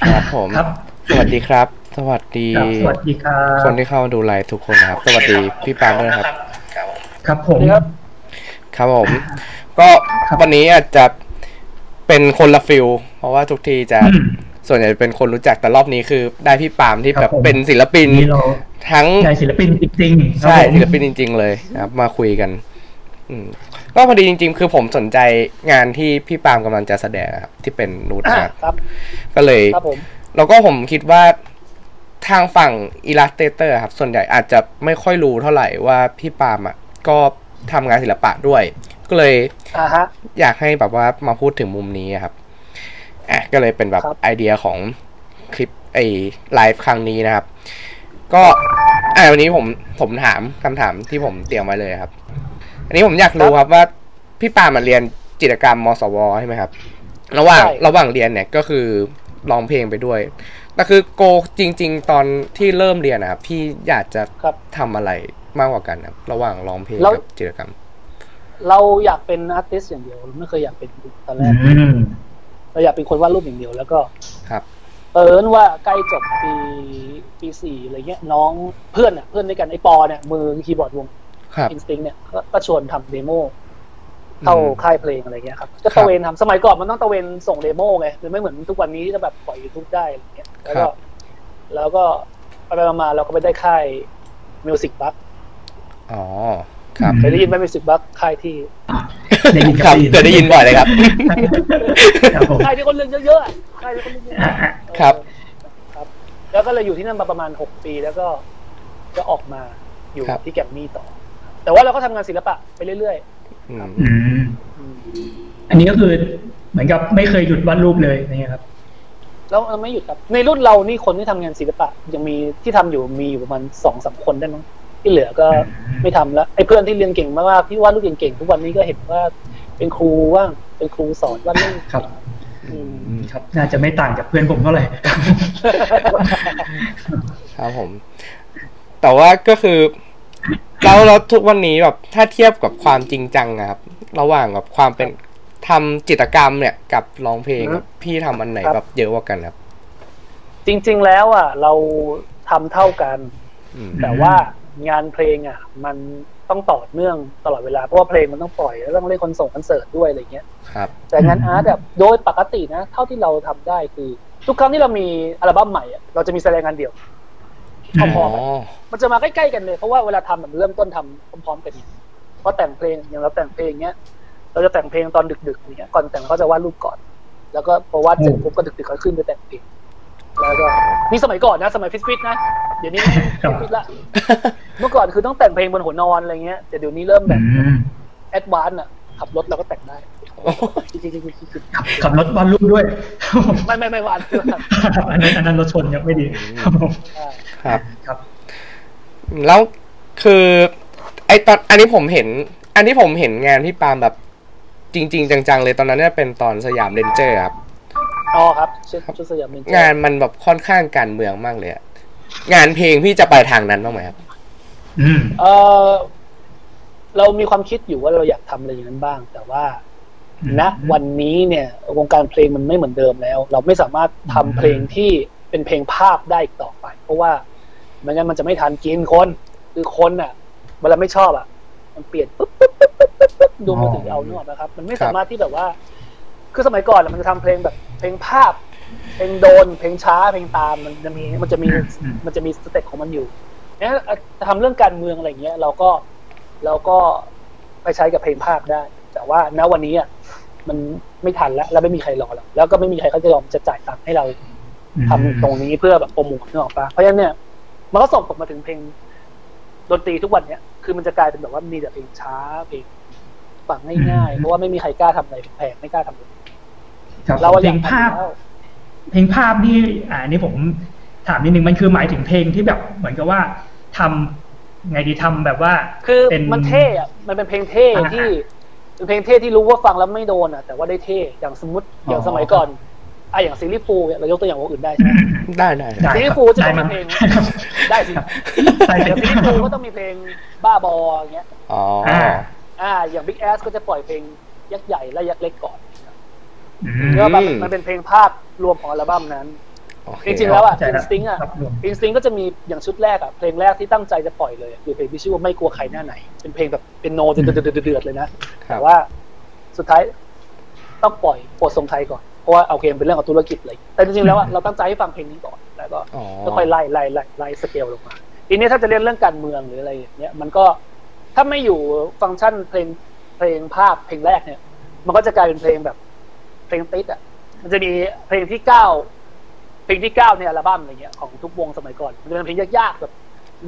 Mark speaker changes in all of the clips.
Speaker 1: ครับผม
Speaker 2: ครับ
Speaker 1: สวัสดีครับ สวัสดี
Speaker 2: ครับสวัสดีครับ
Speaker 1: คนที่เข้ามาดูไลฟ์ทุกคนนะครับ สวัสดีพี่ปาล์มด้วยนะครับ
Speaker 2: ครับผม
Speaker 3: ครับ
Speaker 1: ครับผม ก็
Speaker 2: ครับ
Speaker 1: วันนี้อาจจะเป็นคนละ feel เพราะว่าทุกทีจะ
Speaker 2: อืม
Speaker 1: ส่วนใหญ่เป็นคนรู้จักแต่รอบนี้คือได้พี่ปาล์มที่
Speaker 2: ครับ
Speaker 1: แบบ
Speaker 2: ผม
Speaker 1: เป็นศิลปิน
Speaker 2: นี่เรา
Speaker 1: ทั้ง
Speaker 2: ใช่ศิลปินจริงๆ
Speaker 1: ใช่
Speaker 2: ครับผม
Speaker 1: ศิลปินจริง ๆ เลยนะครับ มาคุยกัน อืม ก็พอดีจริง ๆ คือผมสนใจงานที่พี่ปาล์มกำลังจะแสดงอะครับที่เป็นนูด
Speaker 3: อ่า
Speaker 1: art
Speaker 3: ครับ
Speaker 1: ก็เลย
Speaker 3: ครับผม
Speaker 1: แล้วก็ผมคิดว่าทางฝั่ง illustrator ครับ ส่วนใหญ่อาจจะไม่ค่อยรู้เท่าไหร่ว่าพี่ปาล์มอะก็ทำงานศิลปะด้วย ก็เลย
Speaker 3: อ่าฮะ
Speaker 1: อยากให้แบบว่ามาพูดถึงมุมนี้อะครับอะก็เลยเป็นแบบ
Speaker 3: ครับ
Speaker 1: ไอเดียของคลิปไอไลฟ์ครั้งนี้นะครับ ก็อ่าวันนี้ผมผมถามคำถามที่ผมเตรียมไว้เลยครับ อันนี้ผมอยากรู้ครับว่าพี่ปาล์มมาเรียนจิตรกรรมมสวใช่ไหมครับระหว่าง
Speaker 3: ใช่
Speaker 1: ระหว่างเรียนเนี่ยก็คือร้องเพลงไปด้วยแต่คือโกจริง ๆ ตอนที่เริ่มเรียนนะครับพี่อยากจะ
Speaker 3: ครับ
Speaker 1: ทำอะไรมากกว่ากันครับระหว่างร้องเพลง
Speaker 3: แล้ว
Speaker 1: กับจิตรกรรม
Speaker 3: เราอยากเป็นอาร์ติสอย่างเดียวเราไม่เคยอยากเป็นตอนแร
Speaker 2: อื
Speaker 3: ก
Speaker 2: ม
Speaker 3: เราอยากเป็นคนวาดรูปอย่างเดียวแล้วก็
Speaker 1: ครับ
Speaker 3: เอิญว่าใกล้จบปีปีสี่อะไรเงี้ยน้องเพื่อนอะเพื่อนด้วยกันไอปอเนี่ยมือคีย์บอร์ดวง
Speaker 1: ครับ
Speaker 3: อินสติ้งเนี่ยก็ก็ชวนทำเดโมเข้า
Speaker 1: อืม
Speaker 3: ค่ายเพลงอะไรเงี้ยครับก็
Speaker 1: ครั
Speaker 3: ตะ
Speaker 1: บ
Speaker 3: เวนทำสมัยก่อนมันต้องตะเวนส่งเดโมไงคือไม่เหมือนทุกวันนี้ที่จะแบบปล่อยยูทูบได้อะไรเงี้ยแล้ว
Speaker 1: ครั
Speaker 3: ก็
Speaker 1: บ
Speaker 3: แล้วก็ไปไปมาๆเราก็ไปได้ค่ายมิวสิกบัค
Speaker 1: อ๋อครับ
Speaker 3: เคยได้ยินไหมมิวสิกบัคค่ายที่
Speaker 2: ได้ยิน
Speaker 1: ครับเดี๋ยวได้ยินบ่อยเลยครับ
Speaker 2: ครับผม
Speaker 3: ค่ายที่คนเรียนเยอะๆอะค่ายที่คนเรียนเยอะ
Speaker 2: อะ
Speaker 3: ๆ
Speaker 2: อะ
Speaker 1: ครับ
Speaker 3: ครับ แล้วก็เลยอยู่ที่นั่นมาประมาณหกปีแล้วก็ก็ออกมาอยู่
Speaker 1: ครับ
Speaker 3: ที่แกรมมี่ต่อ แต่ว่าเราก็ทำงานศิลปะไปเรื่อย
Speaker 1: อืม
Speaker 2: อืม
Speaker 3: ๆอืม
Speaker 2: อันนี้ก็คือเหมือนกับไม่เคยหยุดวาดรูปเลยนะครับ
Speaker 3: แล้วเราไม่หยุดครับ ในรุ่นเรานี่คนที่ทำงานศิลปะ ยังมีที่ทำอยู่มีอยู่ประมาณสองสามคนได้มั้งที่เหลือก็
Speaker 2: อืม
Speaker 3: ไม่ทำแล้วไอ้เพื่อนที่เรียนเก่งมากๆที่วาดรูปเก่งๆทุกวันนี้ก็เห็นว่าเป็นครูว่างเป็นครูสอนวาดรูป
Speaker 2: ครับ
Speaker 3: อืม
Speaker 1: อืม
Speaker 2: ครับ น่าจะไม่ต่างจากเพื่อนผมเท่าไหร่
Speaker 1: ครับผม แต่ว่าก็คือ แล้วแล้วทุกวันนี้แบบถ้าเทียบกับความจริงจังอะครับระหว่างแบบความเป็นทำจิตรกรรมเนี่ยกับร้องเพลงอะพี่ทำอันไหน
Speaker 3: ครับ
Speaker 1: แบบเยอะกว่ากันครับ
Speaker 3: จริง ๆ แล้วอะ เราทำเท่ากัน
Speaker 1: อืม
Speaker 3: แต่ว่างานเพลงอะ มันต้องต่อเนื่องตลอดเวลา เพราะว่าเพลงมันต้องปล่อยแล้วต้องเล่นคอนเสิร์ตคอนเสิร์ตด้วยอะไรเงี้ย
Speaker 1: ครับ
Speaker 3: แต่งานอาร์ตแบบโดยปกตินะ เท่าที่เราทำได้คือ ทุกครั้งที่เรามีอัลบั้มใหม่อะเราจะมีแสดงงานเดี่ยว
Speaker 2: อืม
Speaker 3: พอๆกันมันจะมาใกล้ๆกันเลยเพราะว่าเวลาทำแบบเริ่มต้นทำพร้อมๆกันเนี่ยเพราะแต่งเพลงอย่างเราแต่งเพลงเนี้ย เราจะแต่งเพลงตอนดึกๆอย่างเงี้ยก่อนแต่งเราก็จะวาดรูปก่อน แล้วก็พอวาดเสร็จปุ๊บก็ดึกๆก็ขึ้นไปแต่งเพลงแล้วก็นี่สมัยก่อนนะสมัยฟิตๆนะเดี๋ยวนี้
Speaker 2: ครับ
Speaker 3: ฟิตๆละเมื่อก่อนคือต้องแต่งเพลงบนหัวนอนอะไรเงี้ยแต่เดี๋ยวนี้เริ่มแบบ
Speaker 2: อืม
Speaker 3: แอดวานซ์อะขับรถเราก็แต่งได้จริงๆ
Speaker 2: ขับขับรถวาดรูปด้วย
Speaker 3: ๆไม่ไม่ไม่วานซ์
Speaker 2: อันนั้นอันนั้นรถชนยังไม่ดีครับผม
Speaker 1: ครับ
Speaker 2: ครับ
Speaker 1: แล้วคือไอตอนอันนี้ผมเห็น อันที่ผมเห็นงานพี่ปาล์มแบบจริง ๆ จัง ๆ เลยตอนนั้นเนี่ยเป็นตอนสยามเรนเจอร์ครับ
Speaker 3: อ๋อครับชุดชุดสยามเมนเจอร์
Speaker 1: งานมันแบบค่อนข้างการเมืองมากเลยอะงานเพลงพี่จะไปทางนั้นบ้างไหมครับ
Speaker 2: อืม
Speaker 3: เออเรามีความคิดอยู่ว่าเราอยากทำอะไรอย่างนั้นบ้าง แต่ว่า ณวันนี้เนี่ยวงการเพลงมันไม่เหมือนเดิมแล้ว เราไม่สามารถทำเพลงที่เป็นเพลงภาพได้อีกต่อไป เพราะว่าไม่งั้นมันจะไม่ทันกินคนคือคนอะเวลาไม่ชอบอะ มันเปลี่ยนปุ๊บปุ๊บปุ๊บปุ๊บปุ๊บปุ๊บดูมือถือเอาเนกอะนะครับ มันไม่
Speaker 1: ครับ
Speaker 3: สามารถที่แบบว่า คือสมัยก่อนอะมันจะทำเพลงแบบเพลงภาพ เพลงโดน เพลงช้า เพลงตามมันจะมีมันจะมี
Speaker 2: อืม
Speaker 3: มันจะมีสเต็ปของมันอยู่เนี่ยจะทำเรื่องการเมืองอะไรเงี้ย เราก็เราก็ไปใช้กับเพลงภาพได้ แต่ว่าณวันนี้อะ มันไม่ทันแล้ว แล้วไม่มีใครรอแล้วแล้วก็ไม่มีใครเขาจะยอมจะจ่ายตังค์ให้เราทำตรงนี้เพื่อแบบโปรโมทนึกออกปะเพราะฉะนั้นเนี่ยมันก็ส่งผลมาถึงเพลงดนตรีทุกวันเนี้ยคือมันจะกลายเป็นแบบว่ามีแต่เพลงช้าเพลงฟังง่ายๆเพราะว่าไม่มีใครกล้าทำอะไรแพงๆไม่กล้าทำเลย
Speaker 2: ครับ
Speaker 3: เรา
Speaker 2: เพ
Speaker 3: อ
Speaker 2: ล
Speaker 3: ยาก
Speaker 2: ง
Speaker 3: ทำ
Speaker 2: ภาพ
Speaker 3: แล้ว
Speaker 2: เพลงภาพนี่อ่านี่ผมถามนิดนึงมันคือหมายถึงเพลงที่แบบเหมือนกับว่าทำไงดีทำแบบว่า
Speaker 3: คือ
Speaker 2: เป็น
Speaker 3: มันเท่อะมันเป็นเพลงเท่
Speaker 2: อ่า
Speaker 3: ที่ เป็นเพลงเท่ที่รู้ว่าฟังแล้วไม่โดนอะแต่ว่าได้เท่อย่างสมมติอย่าง
Speaker 2: อ๋อ
Speaker 3: สมัยก่อนอะอย่างซีรีส์ฟูลเนี่ยเรายกตัวอย่างวงอื่นได้ใช่ไหม
Speaker 1: ได้ได้
Speaker 2: ได้
Speaker 3: ซีรีส์ฟูจะต้องมีเพลงได้สิ
Speaker 2: ได้
Speaker 3: อย่าง
Speaker 2: สิ
Speaker 3: ซีรีส์ฟูก็ต้องมีเพลงบ้าบออย่างเงี้ย
Speaker 1: อ๋อ
Speaker 2: อ่า
Speaker 3: อ่าอย่าง Big Ass ก็จะปล่อยเพลงยักษ์ใหญ่และยักษ์เล็กก่อน
Speaker 2: อืม
Speaker 3: เพื่อมันมันเป็นเพลงภาพรวมของอัลบั้มนั้น
Speaker 1: โอเค
Speaker 3: จริงๆแล้วอะ
Speaker 2: เข้าใจ
Speaker 3: อิน
Speaker 2: แล้ว
Speaker 3: สติ้งอะ
Speaker 2: ครับรวม
Speaker 3: Instinct ก็จะมีอย่างชุดแรกอะเพลงแรกที่ตั้งใจจะปล่อยเลยอะคือเพลงที่ชื่อว่าไม่กลัวใครหน้าไหน เป็นเพลงแบบเป็นโนเดือดๆเดือดๆเลยนะ
Speaker 1: ครั
Speaker 3: แต่
Speaker 1: บ
Speaker 3: ว่าสุดท้ายต้องปล่อยโปรดส่งใครก่อนเพราะว่าเอาเพลงเป็นเรื่องของธุรกิจเลย แต่จริงๆแล้วอะเราตั้งใจให้ฟังเพลงนี้ก่อนแล้วก็
Speaker 1: อ๋อ
Speaker 3: ค่อยๆไล่ไล่ไล่ไล่สเกลลงมาทีนี้ถ้าจะเล่นเรื่องการเมืองหรืออะไรอย่างเงี้ยมันก็ถ้าไม่อยู่ฟังก์ชันเพลงเพลงภาพเพลงแรกเนี่ย มันก็จะกลายเป็นเพลงแบบเพลงติดอะมันจะมีเพลงที่เก้าเพ ลงที่เก้าในอัลบั้มอะไรเงี้ยของทุกวงสมัยก่อนมันจะเป็นเพลงยากๆแบบ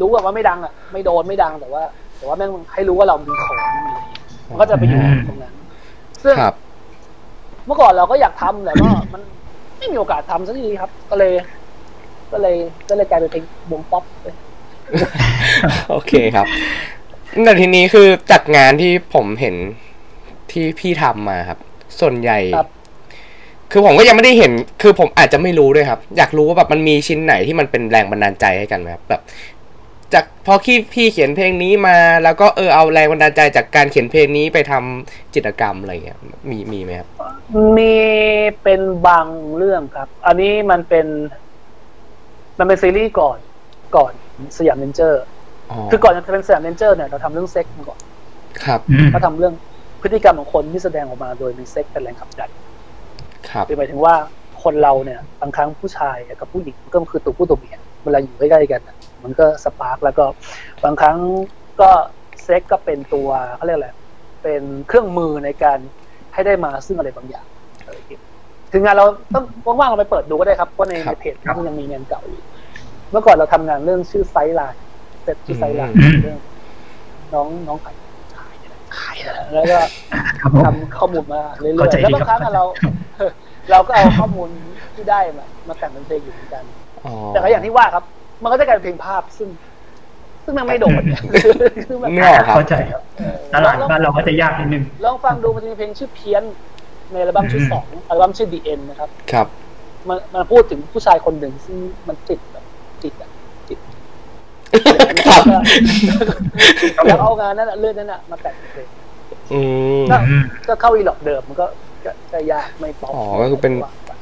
Speaker 3: รู้อะว่าไม่ดังอะไม่โดนไม่ดังแต่ว่า แต่ว่าแม่งให้รู้ว่าเรามีของมีอะไรเงี้ยมันก็จะไปอยู่ตรงนั้นซึ่ง
Speaker 1: ครับ
Speaker 3: เมื่อก่อนเราก็อยากทำแต่ก็มันไม่มีโอกาสทำสักทีครับ ก็เลย ก็เลยก็เลยกลายเป็นเพลงวงป๊อปไป
Speaker 1: โอเคครับแต่ทีนี้คือจากงานที่ผมเห็นที่พี่ทำมาครับ ส่วนใหญ่
Speaker 3: ครับ
Speaker 1: คือผมก็ยังไม่ได้เห็น คือผมอาจจะไม่รู้ด้วยครับ อยากรู้ว่าแบบมันมีชิ้นไหนที่มันเป็นแรงบันดาลใจให้กันไหมครับแบบ จากพอพี่พี่เขียนเพลงนี้มา แล้วก็เออเอาแรงบันดาลใจจากการเขียนเพลงนี้ไปทำจิตรกรรมอะไรเงี้ย มีมีไหมครับ
Speaker 3: มีเป็นบางเรื่องครับ อันนี้มันเป็น มันเป็นซีรีส์ก่อนก่อนสยามเนเจอร์
Speaker 1: อ๋อ
Speaker 3: คือก่อนจะเป็นสยามเนเจอร์เนี่ยเราทำเรื่องเซ็กส์มาก่อน
Speaker 1: ครับ
Speaker 2: อืม
Speaker 3: ก็ทำเรื่องพฤติกรรมของคนที่แสดงออกมาโดยมีเซ็กส์เป็นแรงขับดัน
Speaker 1: ครับ
Speaker 3: คือหมายถึงว่าคนเราเนี่ยบางครั้งผู้ชายกับผู้หญิงก็คือตัวผู้ตัวเมียเวลาอยู่ใกล้ๆกันน่ะมันก็ spark แล้วก็บางครั้งก็เซ็กส์ก็เป็นตัวเขาเรียกอะไรเป็นเครื่องมือในการให้ได้มาซึ่งอะไรบางอย่างอะไรอย่างเงี้ยถึงงานเราต้องว่างๆเราไปเปิดดูก็ได้ครับเพราะใน
Speaker 1: ครับ
Speaker 3: ในเพจมันยังมีงานเก่าอยู่เมื่อก่อนเราทำงานเรื่องชื่อไซไลน์เซตชื่อไซไลน์
Speaker 2: อืม
Speaker 3: เรื่องน้องน้องขาย ขายขายแล้วก็
Speaker 2: ครับผม
Speaker 3: ทำข้อมูลมาเรื่อย
Speaker 2: เข้าใจ
Speaker 3: ๆแล้ว
Speaker 2: ดี
Speaker 3: บางครั้ง
Speaker 2: ครับ
Speaker 3: อะเรา เราก็เอาข้อมูลที่ได้มามาแต่งเป็นเพลงอยู่เหมือนกัน
Speaker 1: อ๋อ
Speaker 3: แต่ก็อย่างที่ว่าครับ มันก็จะกลายเป็นเพลงภาพซึ่ง ซึ่งมันไม่โดดเนี่ยซึ่งแบบ
Speaker 1: เนื้ออกครับ
Speaker 2: เข้าใจครับตลาดบ้านเราก็จะยากนิดนึง
Speaker 3: ลองฟังดูมันจะมีเพลงชื่อเพี้ยนในอัลบั้มชุด
Speaker 2: อืม
Speaker 3: สองอัลบั้มชื่อ The End นะครับ
Speaker 1: ครับ
Speaker 3: มันมันพูดถึงผู้ชายคนหนึ่งซึ่งมันติดแบบติดอะติด
Speaker 1: ครับ
Speaker 3: แล้วเอางานนั้นอะเรื่องนั้นอะมาแต่งเป็นเพลง
Speaker 1: อืม
Speaker 3: ก็
Speaker 2: อืม
Speaker 3: ก็เข้าอีหลอกเดิมมันก็ก็ก็ยากไม่ป๊อป
Speaker 1: อ๋อก็คือเป็น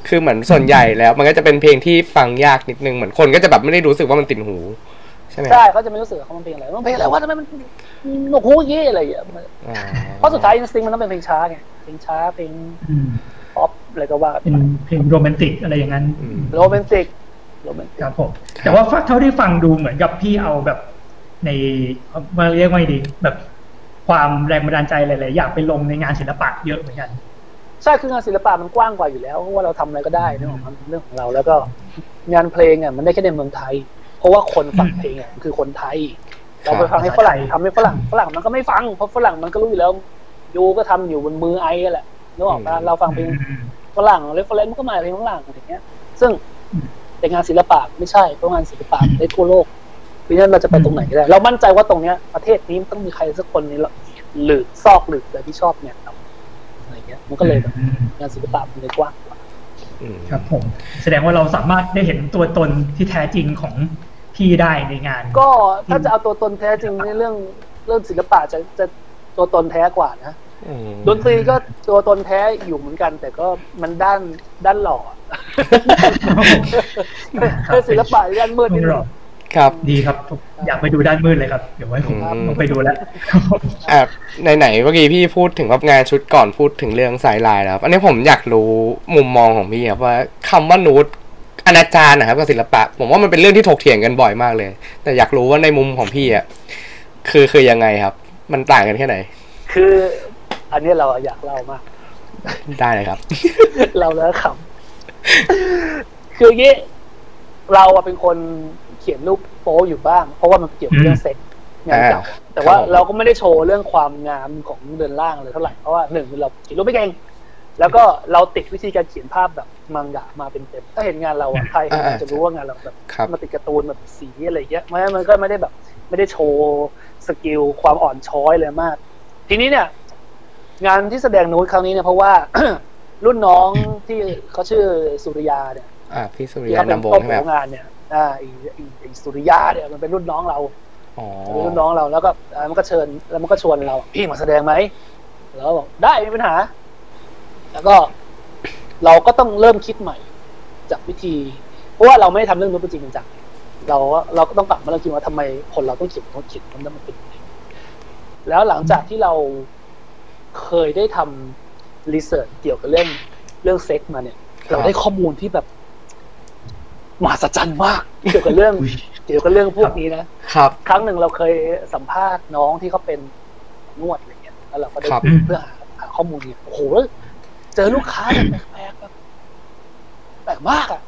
Speaker 1: คือเหมือนส่วนใหญ่แล้ว มันก็จะเป็นเพลงที่ฟังยากนิดนึงเหมือนคนก็จะแบบไม่ได้รู้สึกว่ามันติดหูใช่ไหม
Speaker 3: ใช่เขาจะไม่รู้สึกว่าเขามันเพลงอะไรมันเพลงอะไรวะทำไมมันหนวกหูเย่อะไรอย่างเงี้ย
Speaker 1: อ๋อ
Speaker 3: เพราะสุดท้าย Instinct มันต้องเป็นเพลงช้าไงเพลงช้าเพลง
Speaker 2: อืม
Speaker 3: ป๊อปอะไรก็ว่า
Speaker 2: เป็นเพลงโรแมนติกอะไรอย่างนั้น
Speaker 1: อืม
Speaker 3: โรแมนติก โรแมนติก
Speaker 2: ครับผมแต่ว่าเท่าที่ฟังดูเหมือนกับพี่เอาแบบในมาเรียกว่าไงดีแบบความแรงบันดาลใจหลายๆอย่างไปลงในงานศิลปะเยอะเหมือนกัน
Speaker 3: ใช่คืองานศิลปะมันกว้างกว่าอยู่แล้วเพราะว่าเราทำอะไรก็ได้เรื่องของมันเรื่องของเรา แล้วก็งานเพลงอะมันได้แค่ในเมืองไทย เพราะว่าคนฟังเพลงอะมันคือคนไทย เราไปฟังให้ฝรั่งทำให้ฝรั่งฝรั่งมันก็ไม่ฟังเพราะฝรั่งมันก็รู้อยู่แล้ว you ก็ทำอยู่เหมือน I แหละนึกออกปะเราฟังเพลงฝรั่ง reference ก็มาเพลงฝรั่งอะไรอย่างเงี้ย ซึ่ง
Speaker 2: อืม
Speaker 3: แต่งานศิลปะไม่ใช่เพราะงานศิลปะได้ทั่วโลกเพราะฉะนั้นเราจะไปตรงไหนก็ได้ เรามั่นใจว่าตรงเนี้ย ประเทศนี้มันต้องมีใครสักคนนี้หรือซอกหรืออะไรที่ชอบงานเราอะไรเงี้ย มันก็เลยแบบ
Speaker 2: อืม
Speaker 3: งานศิลปะมันเลยกว้างกว่า
Speaker 1: อืม
Speaker 2: ครับผม แสดงว่าเราสามารถได้เห็นตัวตนที่แท้จริงของพี่ได้ในงาน
Speaker 3: ก็ถ้าจะเอาตัวตนแท้จริงในเรื่องเรื่องศิลปะจะจะตัวตนแท้กว่านะ
Speaker 1: อืม
Speaker 3: ดนตรีก็ตัวตนแท้อยู่เหมือนกัน แต่ก็มันด้านด้านหล่อ เป็นศิลปะด้านมืดนิดนึง
Speaker 1: ครับ
Speaker 2: ดีครับอยากไปดูด้านมืดเลยครับ เดี๋ยวไว้ผม
Speaker 1: อืม
Speaker 2: ผมไปดูแล้ว
Speaker 1: อ่าไหนๆเมื่อกี้พี่พูดถึงว่างานชุดก่อนพูดถึงเรื่องสายลายแล้วครับอันนี้ผมอยากรู้มุมมองของพี่ครับว่าคำว่านูดอนาจารนะครับกับศิลปะ ผมว่ามันเป็นเรื่องที่ถกเถียงกันบ่อยมากเลย แต่อยากรู้ว่าในมุมของพี่อะคือคือยังไงครับ มันต่างกันแค่ไหน
Speaker 3: คือ อันนี้เราอยากเล่ามาก
Speaker 1: ได้เลยครับ
Speaker 3: เราแล้วขำ คืออย่างงี้เราอะเป็นคนเขียนรูปโป๊อยู่บ้าง เพราะว่ามันเกี่ยวกับเรื่องเซ็กงานเก่า
Speaker 1: อ่า
Speaker 3: แต่ว่า
Speaker 1: ครับผม
Speaker 3: เราก็ไม่ได้โชว์เรื่องความงามของเรือนร่างเลยเท่าไหร่เพราะว่าหนึ่งเราเขียนรูปไม่เก่งแล้วก็เราติดวิธีการเขียนภาพแบบมังงะมาเป็นเต็มถ้าเห็นงานเราอะใครเห็นอาจจะรู้ว่างานเราแบบ
Speaker 1: ครับ
Speaker 3: มาติดการ์ตูนแบบสีอะไรเงี้ยมันมันก็ไม่ได้แบบ ไม่ได้โชว์ skill ความอ่อนช้อยเลยมาก ทีนี้เนี่ย งานที่แสดงนูตครั้งนี้เนี่ยเพราะว่า รุ่นน้องที่เขาชื่อสุริยาเนี่ย
Speaker 1: อ่าพี่สุริ
Speaker 3: ที่
Speaker 1: ยา
Speaker 3: เขาเป็น
Speaker 1: นำวง
Speaker 3: ต้น
Speaker 1: ใช่ไหม
Speaker 3: ข
Speaker 1: ค
Speaker 3: อ
Speaker 1: รับ
Speaker 3: งงานเนี่ยอ่าไอ้ไอ้ไอ้สุริยาเนี่ยมันเป็นรุ่นน้องเรา
Speaker 1: อ๋อ
Speaker 3: เป็นรุ่นน้องเราแล้วก็อ่ามันก็เชิญแล้วมันก็ชวนเรา พี่มาแสดงไหมแล้วก็บอกได้ไม่มีปัญหา แล้วก็เราก็ต้องเริ่มคิดใหม่ จากวิธีราะว่าเราไม่ได้ทำเรื่องนู้นเป็นจริงเป็นจังเราเราก็ต้องกลับมาเราคิดว่าทำไมคนเราต้องเขียนโน้ตเขียนมันต้องมันเป็นยังไงแล้วหลังจากที่เราเคยได้ทำ รีเสิร์ชเกี่ยวกับเรื่องเรื่องเซ็กมาเนี่ย
Speaker 1: ครับ
Speaker 3: เราได้ข้อมูลที่แบบมหัศจรรย์มาก เกี่ยวกับเรื่อง
Speaker 2: อุ๊ย
Speaker 3: เกี่ยวกับเรื่องพวกนี้นะ
Speaker 1: ครับ
Speaker 3: ครั้งหนึ่งเราเคยสัมภาษณ์น้องที่เขาเป็นนวดอะไรเงี้ยแล้วเราก็ได้
Speaker 1: ครับ
Speaker 3: เพื่อหาหาข้อมูลเนี่ยโอ้โหเจอลูกค้าแบบแปลกๆแบบแปลกมากอะ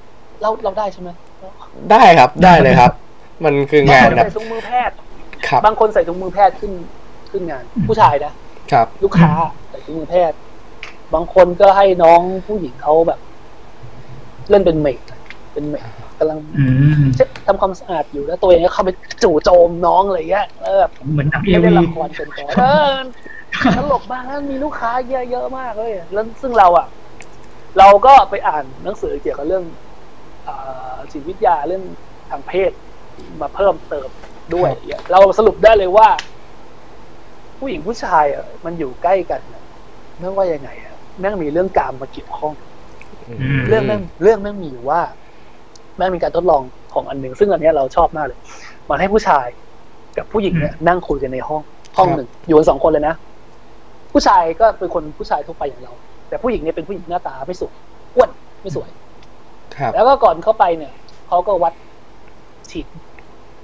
Speaker 3: เราเราได้ใช่ไหม
Speaker 1: ได้ครับได้เลยครับ มันคืองาน
Speaker 3: บางคน
Speaker 1: แบบ
Speaker 3: ใส่ถุงมือแพทย์
Speaker 1: ครับ
Speaker 3: บางคนใส่ถุงมือแพทย์ขึ้นขึ้นงาน ผู้ชายนะ
Speaker 1: ครับ
Speaker 3: ลูกค้าใส่ถุงมือแพทย์ บางคนก็ให้น้องผู้หญิงเขาแบบ เล่นเป็นเมดเป็นเมดกำลัง
Speaker 2: อืม
Speaker 3: เช็ดทำความสะอาดอยู่แล้วตัวเองก็เข้าไปจู่โจมน้องอะไรเงี้ยแล้วแบบ
Speaker 2: เหมือนหนังเอ
Speaker 3: ไม่ได้
Speaker 2: วี
Speaker 3: ละครเป็นต่อเออตลกมากแล้วมีลูกค้าเยอะเยอะมากเลยแล้วซึ่งเราอะ เราก็ไปอ่านหนังสือเกี่ยวกับเรื่องอ่าจิตวิทยาเรื่องทางเพศมาเพิ่มเติมด้วยเราสรุปได้เลยว่า ผู้หญิงผู้ชายอะมันอยู่ใกล้กันนะไม่ว่ายังไงอะ แม่งมีเรื่องกามมาเกี่ยวข้อง เรื่องแม่งเรื่องแม่งมีอยู่ว่า แม่งมีการทดลองของอันหนึ่งซึ่งอันเนี้ยเราชอบมากเลย มันให้ผู้ชายกับผู้หญิงเนี่ยนั่งคุยกันในห้องห้องหนึ่งอยู่กันสองคนเลยนะผู้ชายก็เป็นคนผู้ชายทั่วไปอย่างเรา แต่ผู้หญิงเนี่ยเป็นผู้หญิงหน้าตาไม่สวยอ้วนไม่สวย
Speaker 1: ครับ
Speaker 3: แล้วก็ก่อนเข้าไปเนี่ยเขาก็วัดฉีด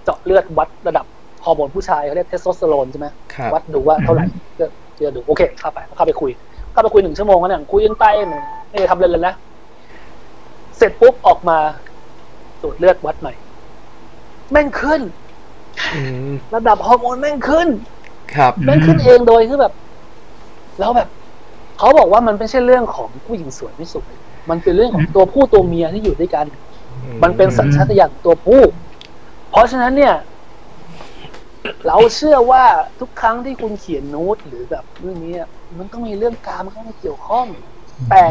Speaker 3: เจาะเลือดวัดระดับฮอร์โมนผู้ชายเขาเรียกเทสโทสเตอโรนใช่ไหม
Speaker 1: ครับ
Speaker 3: วัดดูว่าเท่าไหร่เพื่อเพื่อดูโอเคเข้าไปเข้าไปคุย เข้าไปคุยหนึ่งชั่วโมงกันเนี่ยคุยกันไปเนี่ยไม่ได้ทำเลยเลยนะเสร็จปุ๊บออกมาตรวจเลือดวัดใหม่ แม่งขึ้น
Speaker 1: อืม
Speaker 3: ระดับฮอร์โมนแม่งขึ้น
Speaker 1: ครับ
Speaker 3: แม่งขึ้นเองโดยคือแบบ แล้วแบบเขาบอกว่ามันไม่ใช่เรื่องของผู้หญิงสวยไม่สวยมันเป็นเรื่องของตัวผู้ตัวเมียที่อยู่ด้วยกัน มันเป็นสัญชาตญาณของตัวผู้ เพราะฉะนั้นเนี่ย เราเชื่อว่าทุกครั้งที่คุณเขียนโน้ตหรือแบบเรื่องนี้อะมันต้องมีเรื่องการเข้ามาเกี่ยวข้อง แต่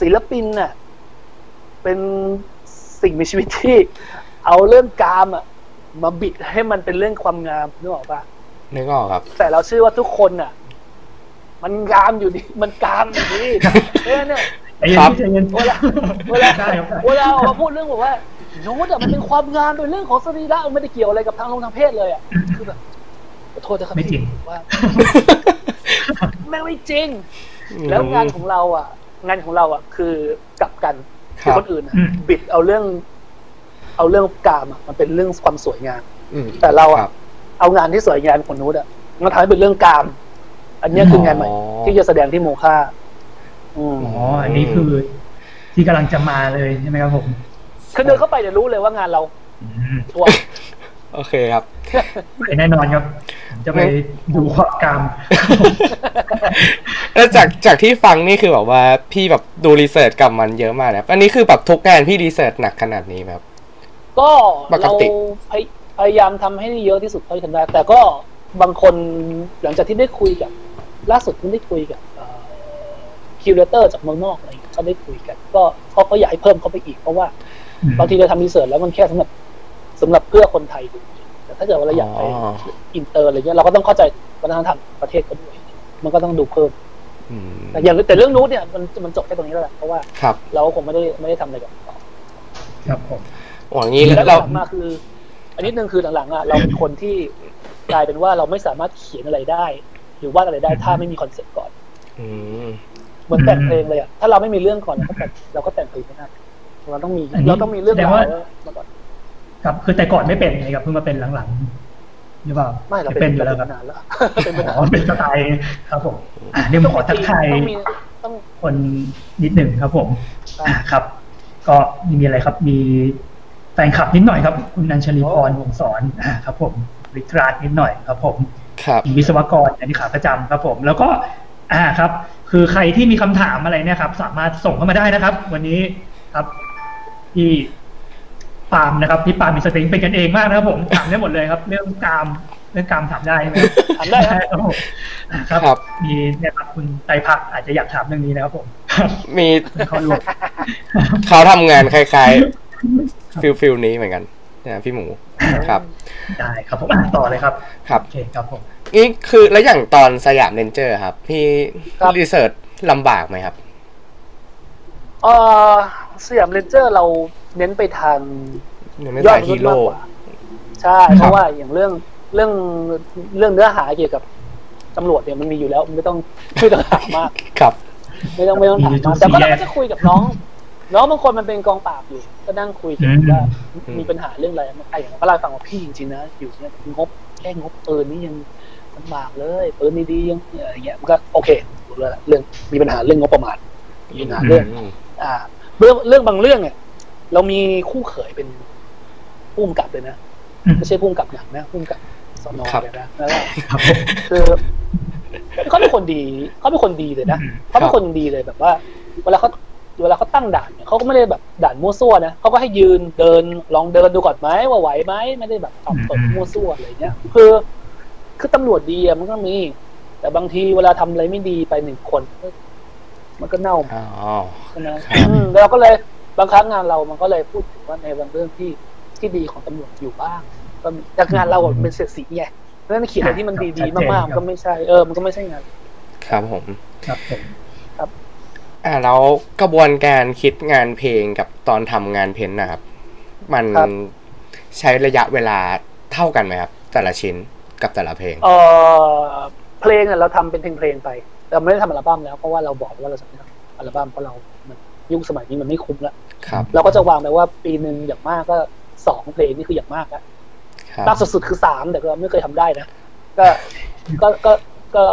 Speaker 3: ศิลปินน่ะ เป็นสิ่งมีชีวิตที่ เอาเรื่องกามอะมาบิดให้มันเป็นเรื่องความงามนึกออกปะ
Speaker 1: นึกออกครับ
Speaker 3: แต่เราเชื่อว่าทุกคนน่ะ มันงามอยู่ดีมันกามอยู่ดีเนี่ยเนี่ย
Speaker 2: ใจเย็น
Speaker 1: ครับ
Speaker 2: พี่ใจเย็น
Speaker 3: เวลาเวลา
Speaker 2: ได้ครับได้
Speaker 3: เวลาออกมาพูดเรื่องบอกว่า โน้ตอะมันเป็นความงามโดยเรื่องของสรีระมันไม่ได้เกี่ยวอะไรกับทางลงทางเพศเลยอะคือแบบขอโทษนะครับ
Speaker 2: ไม่จริง
Speaker 3: พี่ว่าแม่งไม่จริง แล้วงานของเราอะ งานของเราอะ คือกลับกัน
Speaker 1: ค
Speaker 3: คือ
Speaker 1: รับ
Speaker 3: คนอื่นอะ
Speaker 2: อืม
Speaker 3: บิดเอาเรื่อง เอาเรื่องกามอะมันเป็นเรื่องความสวยงาม
Speaker 1: อืม
Speaker 3: แต่เรา
Speaker 1: ค
Speaker 3: อะ
Speaker 1: บ
Speaker 3: เอางานที่สวยงามของนู้นอะมาทำให้เป็นเรื่องกาม อันเนี้ยคืองานใหม่
Speaker 1: อ๋อ
Speaker 3: ที่จะแสดงที่ MOCAอืม
Speaker 2: อ๋ออันนี้คือ ที่กำลังจะมาเลยใช่ไหมครับผม
Speaker 3: คือเดินเข้าไปเนี่ยรู้เลยว่างานเรา
Speaker 2: อืม
Speaker 3: ชัวร์
Speaker 1: โอเคครับ
Speaker 2: ไปแน่นอนครับผมจะไปดูความกรรม
Speaker 1: แล้วจากจากที่ฟังนี่คือแบบว่าพี่แบบดู research กับมันเยอะมากนะครับอันนี้คือแบบทุกงานพี่ research หนักขนาดนี้ไหมครับ
Speaker 3: ก็
Speaker 1: ปกติ
Speaker 3: เราพยพยายามทำให้ได้เยอะที่สุดเท่าที่ทำได้แต่ก็บางคนหลังจากที่ได้คุยกับ ล่าสุดเพิ่งได้คุยกับ curator จากเมืองนอกอะไรอย่างเงี้ยเขาได้คุยกัน ก็เขาก็อยากให้เพิ่มเข้าไปอีกเพราะว่า บางทีเราทำ research แล้วมันแค่สำหรับสำหรับเพื่อคนไทยดูแต่ถ้าเกิดว่าเราอยากไป
Speaker 1: อ๋อ
Speaker 3: อินเตอร์อะไรเงี้ยเราก็ต้องเข้าใจวัฒนธรรมประเทศเขาด้วยมันก็ต้องดูเพิ่ม
Speaker 1: อืม
Speaker 3: แต่อย่างแต่เรื่องนู้นเนี่ยมันมันจบแค่ตรงนี้แล้วแหละเพราะว่า
Speaker 1: ครับ
Speaker 3: เราคงไม่ได้ไม่ได้ทำอะไรกับมันต่อ
Speaker 2: ครับผม
Speaker 1: หวังนี้
Speaker 3: แล้วห
Speaker 1: เรา
Speaker 3: ลังมาคือ อันนี้หนึ่งคือหลังๆอะเราเป็นคนที่กลายเป็นว่าเราไม่สามารถเขียนอะไรได้ หรือวาดอะไรได้ถ้าไม่มี concept ก่อน
Speaker 1: อืม
Speaker 3: เหมือนแต่งเพลงเลยอะถ้าเราไม่มีเรื่องก่อนเราก็แต่งเราก็แต่งเพลงไม่ได้ เราต้องมี
Speaker 2: อันนี้
Speaker 3: เราต้องมีเรื่อง
Speaker 2: แสด
Speaker 3: รางว
Speaker 2: ว่า
Speaker 3: มาก่อน
Speaker 2: ครับคือแต่ก่อนไม่เป็นไงครับเพิ่งมาเป็นหลังๆหรือเปล่า
Speaker 3: ไม่เรา
Speaker 2: เป็นอยู่แล้วครับ
Speaker 3: นานแล้วเป็นมานาน
Speaker 2: อ๋อเป็นสไตล์ครับผมอะเดี๋ยวผมขอทักทาย
Speaker 3: ต้องมีต้อง
Speaker 2: คนนิดหนึ่งครับ ผม
Speaker 3: ครับ
Speaker 2: อ่าครับ ก็ไม่มีอะไรครับ มีแฟนคลับนิดหน่อยครับ คุณนันชลีพรวงศ์สอนอ่าครับผมวิกราดนิดหน่อยครับ ผม
Speaker 1: ครับ
Speaker 2: มีวิศวกรอันนี้ขาประจำครับ ผม แล้วก็ อ่าครับ คือใครที่มีคำถามอะไรเนี่ยครับ สามารถส่งเข้ามาได้นะครับ วันนี้ครับ ที่ปาล์มนะครับพี่ปาล์มมีสติงเป็นกันเองมากนะครับผมถามได้หมดเลยครับ เรื่องกามเรื่องกามถามได้ใช่ไหม
Speaker 3: ถามได้ครับ
Speaker 2: ครับผมอ่าครับ
Speaker 1: ครับ
Speaker 2: มีเนี่ยครับคุณไตรพักดิ์อาจจะอยากถามเรื่องนี้นะครับผมครับ
Speaker 1: มี
Speaker 2: เขารวม
Speaker 1: เขาทำงานคล้ายๆ feel feel นี้เหมือนกันนะพี่หมูครับ
Speaker 2: ได้ครับผมอะต่อเลยครับ
Speaker 1: ครับ
Speaker 2: โอเคครับผม
Speaker 1: นี่คือแล้วอย่างตอนสยามเรนเจอร์ครับ พี่
Speaker 3: ครับ
Speaker 1: research ลำบากไหมครับ
Speaker 3: เออ สยามเรนเจอร์เราเน้นไปทาง
Speaker 1: ยังไม่
Speaker 3: ยอ
Speaker 1: สา
Speaker 3: ด
Speaker 1: ย
Speaker 3: ม
Speaker 1: ฮี
Speaker 3: นุษย์
Speaker 1: โร่
Speaker 3: มากกว่าใช่เพราะว่าอย่างเรื่องเรื่องเรื่องเนื้อหาเกี่ยวกับตำรวจเนี่ยมันมีอยู่แล้วไม่ต้องไม่ต้องถามมาก
Speaker 1: ครับ
Speaker 3: ไม่ต้องไม่ต้องถาม
Speaker 2: มีทุ
Speaker 3: มากกแต่ก็
Speaker 2: สี่แย
Speaker 3: เรา
Speaker 2: ก
Speaker 3: ก็จะคุยกับน้อง น้องบางคนมันเป็นกองปราบอยู่ ก็นั่งคุยกัน
Speaker 2: อืม
Speaker 3: ว่า
Speaker 1: อืม
Speaker 3: มีปัญหาเรื่องอะไรไอ้อย่างก็เล่าให้ฟังว่าพี่จริงๆนะอยู่เนี่ยงบแค่งบปืนนี่ยังลำบากเลยปืนดีๆยังอะไรเงี้ยมันก็โอเครู้แล้วล่ะเรื่องมีปัญหาเรื่องงบประมาณมีปัญหาเรื่อง
Speaker 1: ม
Speaker 3: อ่า เรื่องเรื่องบางเรื่องเนี่ยเรามีคู่เขยเป็นผู้กำกับเลยนะ
Speaker 2: อืม
Speaker 3: ไม่ใช่ผู้กำกับหนังนะผู้กำกับสอนอ
Speaker 1: ครับ
Speaker 3: เลยนะแล้วก็
Speaker 2: ครับผม
Speaker 3: คือเขาเป็นคนดีเขาเป็นคนดีเลยนะ
Speaker 2: อืม
Speaker 3: เขาเป็นคนดีเลยแบบว่า เวลาเขาเวลาเขาตั้งด่านเนี่ยเขาก็ไม่ได้แบบด่านมั่วซั่วนะเขาก็ให้ยืนเดินลองเดินดูก่อนไหมว่าไหวไหมไม่ได้แบบตอบตบมั่วซั่วอะไรเงี้ยคือ คือตำรวจดีอะมันก็มี แต่บางทีเวลาทำอะไรไม่ดีไปหนึ่งคนก็ มันก็เน่า
Speaker 1: อ๋อ
Speaker 3: ใช่ไหมอืมแล้วเราก็เลยบางครั้งงานเรามันก็เลยพูดถึงว่าในบางเรื่องที่ที่ดีของตำรวจอยู่บ้างก็มีแต่งานเราอะมันเป็นเสียดสีไงเพราะฉะนั้นเขียนอะไรที่มันดีๆมากๆมันก็ไม่ใช่เออมันก็ไม่ใช่งาน
Speaker 1: ครับผม
Speaker 2: ครับผม
Speaker 1: อ่าแล้วกระบวนการคิดงานเพลงกับตอนทำงานเพ้นท์นะครับ มัน
Speaker 3: ครับ
Speaker 1: ใช้ระยะเวลาเท่ากันไหมครับ แต่ละชิ้นกับแต่ละเพลง
Speaker 3: เออเพลงเนี่ยเราทำเป็นเพลงๆไป เราไม่ได้ทำอัลบั้มแล้วเพราะว่าเราบอกว่าเราจะไม่ทำอัลบั้มเพราะเรามันยุคสมัยนี้มันไม่คุ้มแล้ว
Speaker 1: ครับ
Speaker 3: เราก็จะวางไปว่าปีหนึ่งอย่างมากก็สองเพลงนี่คืออย่างมากแล้ว
Speaker 1: ครับ
Speaker 3: มากสุดๆคือสามแต่ก็ไม่เคยทำได้นะก็ก็ก็ก็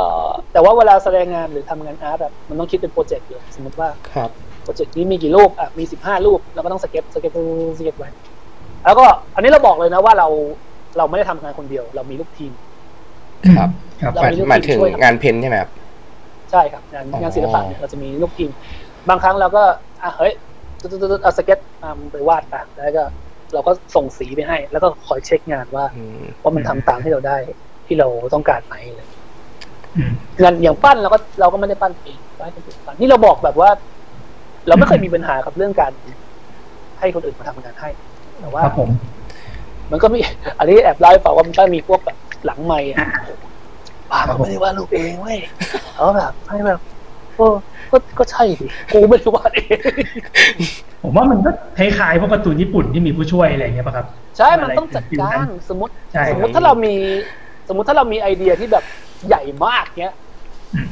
Speaker 3: แต่ว่าเวลาแสดงงานหรือทำงาน art อะมันต้องคิดเป็น project เลยสมมติว่า
Speaker 1: ครับ
Speaker 3: project นี้มีกี่รูปอะมีสิบห้ารูปเราก็ต้อง sketch sketchสเก็ตไว้แล้วก็อันนี้เราบอกเลยนะว่าเราเราไม่ได้ทำงานคนเดียว เรามีลูกทีม
Speaker 1: ครับ
Speaker 2: ครับ
Speaker 3: เรา
Speaker 1: หมาย
Speaker 3: มีลูก
Speaker 1: หมายถึง
Speaker 3: ทีมช่วยทำ
Speaker 1: งาน paint ใช่ไหมครับ
Speaker 3: ใช่ครับงาน
Speaker 1: อ๋อ
Speaker 3: งานศิลปะเนี่ยเราจะมีลูกทีมบางครั้งเราก็อะเฮ้ยตุ๊ดๆๆเอาสเก็ตอะมึงไปวาดไปแล้วก็เราก็ส่งสีไปให้ แล้วก็คอยเช็คงานว่า
Speaker 1: อืม
Speaker 3: ว่ามันทำตามที่เราได้ที่เราต้องการไหมอะไร
Speaker 2: อืม
Speaker 3: งานอย่างปั้นเราก็เราก็ไม่ได้ปั้นเองปั้นคนอื่นปั้นนี่เราบอกแบบว่า เราไม่เคยมีปัญหากับเรื่องการ ให้คนอื่นมาทำงานให้ แต่ว่า
Speaker 2: ครับผม
Speaker 3: มันก็มี อันนี้แอบเล่าให้ฟังว่ามันก็มีพวกแบบหลังไม่อะ ป้าก็ไม่ได้วาดรูปเองเว้ยเขาแบบให้แบบโอ้ก็ก็ใช่ดิกูไม่ได้วาดเอง
Speaker 2: ผมว่ามันก็คล้ายๆพวกการ์ตูนญี่ปุ่นที่มีผู้ช่วยอะไรอย่างเงี้ยป่ะครับ
Speaker 3: ใช่ มันต้องจัดการสมมติ
Speaker 2: ใช่
Speaker 3: สมมติถ้าเรามี สมมติถ้าเรามีไอเดียที่แบบใหญ่มากเนี้ย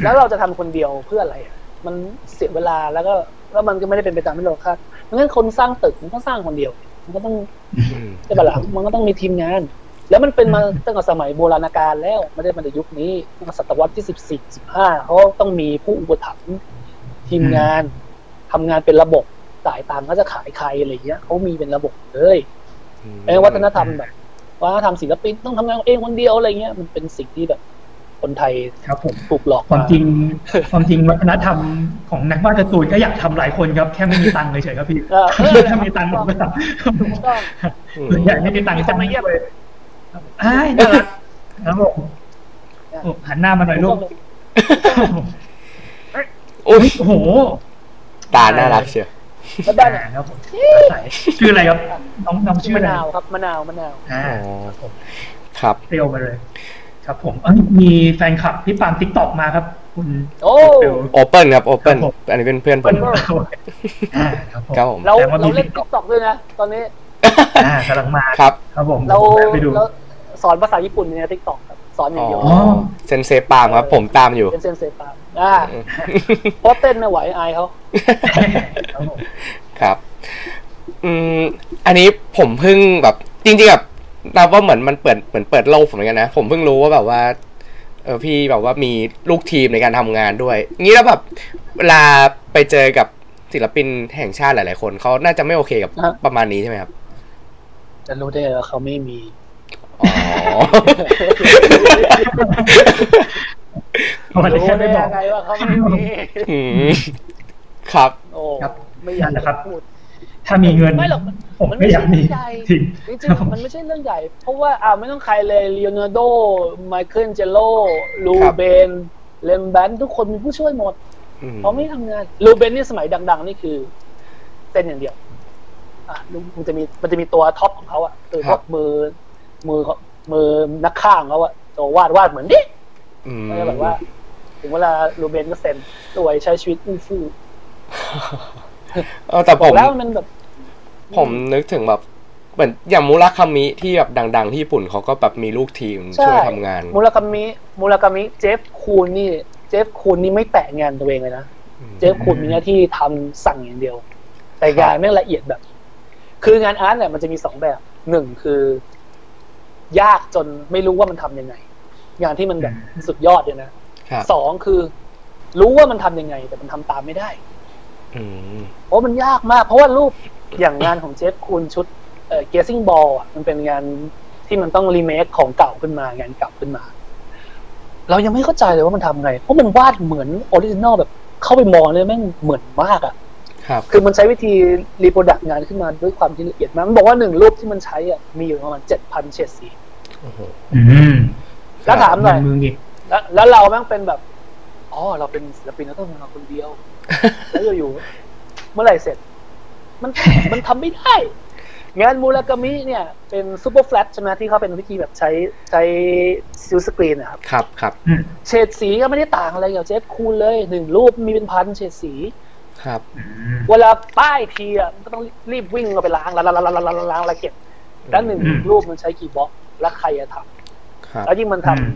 Speaker 3: แล้วเราจะทำคนเดียวเพื่ออะไรอะมันเสียเวลาแล้วก็ แล้วมันก็ไม่ได้เป็นไปตามที่เราคาดงั้นคนสร้างตึกมันก็สร้างคนเดียว มันก็ต้อง
Speaker 1: อืม
Speaker 3: ใช่ปะล่ะมันก็ต้องมีทีมงาน แล้วมันเป็นมาตั้งแต่สมัยโบราณกาลแล้วไม่ได้มาในยุคนี้ตั้งแต่ศตวรรษที่สิบสี่สิบห้าเขาต้องมีผู้อุปถัมภ์ทีมงานทำงานเป็นระบบจ่ายตังค์ก็จะขายใครอะไรเงี้ยเขามีเป็นระบบเลยไอ้วัฒนธรรมแบบวัฒนธรรมศิลปินต้องทำงานเองคนเดียวอะไรเงี้ยมันเป็นสิ่งที่แบบ คนไทย
Speaker 2: ครับผม
Speaker 3: ถูกหลอก
Speaker 2: ความจริงความจริงวัฒนธรรมของนักวาดการ์ตูนก็อยากทำหลายคนครับแค่ไม่มีตังค์เฉยๆครับพี่
Speaker 3: เออเออ
Speaker 2: ถ้ามีตังค์ผมก็ท
Speaker 3: ถูกต้อง
Speaker 1: อืมำ
Speaker 2: ส่วนใหญ่ไม่มีตังค์
Speaker 3: มีคนมาเยี่ยม
Speaker 2: เลย อ้ายน่ารักครับผมโอ้หันหน้ามาหน่อยลูก
Speaker 1: อุ้ย
Speaker 2: โอ้โห
Speaker 1: ตาน่ารักเชียว
Speaker 3: แล้วด้านเนี่ย
Speaker 2: ครับผมใส่ชื่ออะไรครับ น้องน้องชื่อ
Speaker 3: มะ
Speaker 2: อะไร
Speaker 3: นาวครับมะนาวมะนาว
Speaker 2: อ่า
Speaker 1: อ๋อครับ
Speaker 2: เปรี้ยวมาเลย ครับผมเอ้ยมีแฟนคลับที่ปามทิกตอกมาครับ คุณ
Speaker 3: โอ้
Speaker 2: เปรี้ยว
Speaker 1: โอเปิลครับโอเปิล
Speaker 2: ครับผม
Speaker 1: อันนี้เป็นเพื่อนผม
Speaker 2: อ่าครับผม
Speaker 1: ครับผม
Speaker 3: เรา
Speaker 2: แต่ว่ามี
Speaker 3: เราเล่น
Speaker 2: TikTok
Speaker 3: ทิกตอกด้วยนะตอนนี้
Speaker 2: อ่ากำลังมา
Speaker 1: ครับ
Speaker 2: ครับผม
Speaker 3: เรา
Speaker 2: ดี๋ยวผมไปดู
Speaker 3: เรา สอนภาษาญี่ปุ่นในทิกตอกครับสอนอย่างเดียว
Speaker 1: อ๋อเซนเซปามครับ ผมตามอยู่
Speaker 3: เป็นเซนเซปามอ่าเพราะเต้นไม่ไหวอายเขา
Speaker 2: ครับผม
Speaker 1: ครับ อืมอันนี้ผมเพิ่งแบบจริงๆแบบนับว่าเหมือนมันเปิดเหมือนเปิดโลกผมเหมือนกันนะผมเพิ่งรู้ว่าแบบว่า เออพี่แบบว่ามีลูกทีมในการทำงานด้วยงี้แล้วแบบเวลาไปเจอกับศิลปินแห่งชาติหลาย ๆ คนเขาน่าจะไม่โอเคกับประมาณนี้ใช่ไหมครับ
Speaker 3: จะรู้ได้ไงว่าเขาไม่มี
Speaker 1: อ๋อ
Speaker 2: วันนี้
Speaker 3: รู้
Speaker 2: แค่
Speaker 3: ได้
Speaker 2: ไม่บอก
Speaker 3: ยังไงว่าเขาไม่มี
Speaker 1: อืมครับ
Speaker 3: โอ้
Speaker 2: ครับ
Speaker 3: ไม่อยาก
Speaker 2: นั่นแหละครับ
Speaker 3: พูด
Speaker 2: ถ้ามีเงิน
Speaker 3: ไม่หรอก
Speaker 2: ผม
Speaker 3: มัน
Speaker 2: ไม่
Speaker 3: ไม่
Speaker 2: อยาก
Speaker 3: ใช่
Speaker 2: มี
Speaker 3: เรื่องใหญ่
Speaker 2: จริง
Speaker 3: จริงๆมันไม่ใช่เรื่องใหญ่ เพราะว่าอ่าไม่ต้องใครเลยลีโอนาร์โดไมเคิลเจโลลู
Speaker 1: ครับ
Speaker 3: เบนเลมแบนทุกคนมีผู้ช่วยหมด
Speaker 1: อืม
Speaker 3: เขาไม่ทำงานลูเบนนี่สมัยดัง ๆ นี่คือ เต้นอย่างเดียวอะมันจะมีมันจะมีตัวท็อปของเขาอะคือพวกมือ มือมือนักข่างเขาอะตัววาดวาดเหมือนดิ
Speaker 1: อืม
Speaker 3: ก็จะแบบว่า ถึงเวลาลูเบนก็เซ็นสวยใช้ชีวิตอู้ฟู่
Speaker 1: เออแต่
Speaker 3: บ
Speaker 1: ผ
Speaker 3: อก
Speaker 1: ม
Speaker 3: แล้วมันแบบ
Speaker 1: ผมนึกถึงแบบเหมือนอย่างมูราคามิที่แบบดัง ๆ ที่ญี่ปุ่นเขาก็แบบมีลูกทีม
Speaker 3: ใช่
Speaker 1: ช่วยทำงาน
Speaker 3: มูรากามิมูรากามิเจฟคูนนี่ เจฟคูนนี่ไม่แตะงานตัวเองเลยนะเจฟคูนมีหน้าที่ทำสั่งอย่างเดียว แต่งานแม่งละเอียดแบบ คืองานอาร์ตเนี่ยมันจะมีสองแบบหนึ่งคือ ยากจนไม่รู้ว่ามันทำยังไง งานที่มันแบบสุดยอดเลยนะครับสองคือ รู้ว่ามันทำยังไง แต่มันทำตามไม่ได้
Speaker 1: อืม
Speaker 3: เพราะมันยากมาก เพราะว่ารูปอย่างงานของ Jeff Koons ชุดเอ่อ Gazing Ball อะมันเป็นงานที่มันต้องรีเมคของเก่าขึ้นมางานเก่าขึ้นมา เรายังไม่เข้าใจเลยว่ามันทำไง เพราะมันวาดเหมือน original แบบเข้าไปมองเลยแม่งเหมือนมากอะ
Speaker 1: ครับ
Speaker 3: คือมันใช้วิธีreproduce งานขึ้นมาด้วยความที่ละเอียดมากมันบอกว่าหนึ่งรูปที่มันใช้อะมีอยู่ประมาณเจ็ดพันเฉดสี
Speaker 1: โอ้โห
Speaker 2: อืม
Speaker 3: แล้วถามหน่อย
Speaker 2: มืออีก
Speaker 3: แล้วแล้วเราแม่งเป็นแบบอ๋อเราเป็นศิลปินเราต้องทำงานคนเดียว แล้วอยู่ๆเมื่อไหร่เสร็จ มันมันทำไม่ได้งานมูรากามิเนี่ยเป็น Superflat ใช่ไหมที่เขาเป็นวิธีแบบใช้ใช้ silkscreen นะครับ
Speaker 1: ครับครับ
Speaker 2: อืม
Speaker 3: เฉดสีก็ไม่ได้ต่างอะไรกับ Jeff Koons เลยหนึ่งรูปมีเป็นพันเฉดสี
Speaker 1: ครับ
Speaker 2: อืม
Speaker 3: เวลาป้ายทีอะมันก็ต้องรีบวิ่งเอาไปล้างล้างล้างล้างล้างล้างล้างแล้วเก็บแล้วหนึ่ง
Speaker 2: อืม
Speaker 3: รูปมันใช้กี่บล็อก แล้วใครจะทำ
Speaker 1: ครับ
Speaker 3: แล้วยิ่งมันทำ
Speaker 2: อืม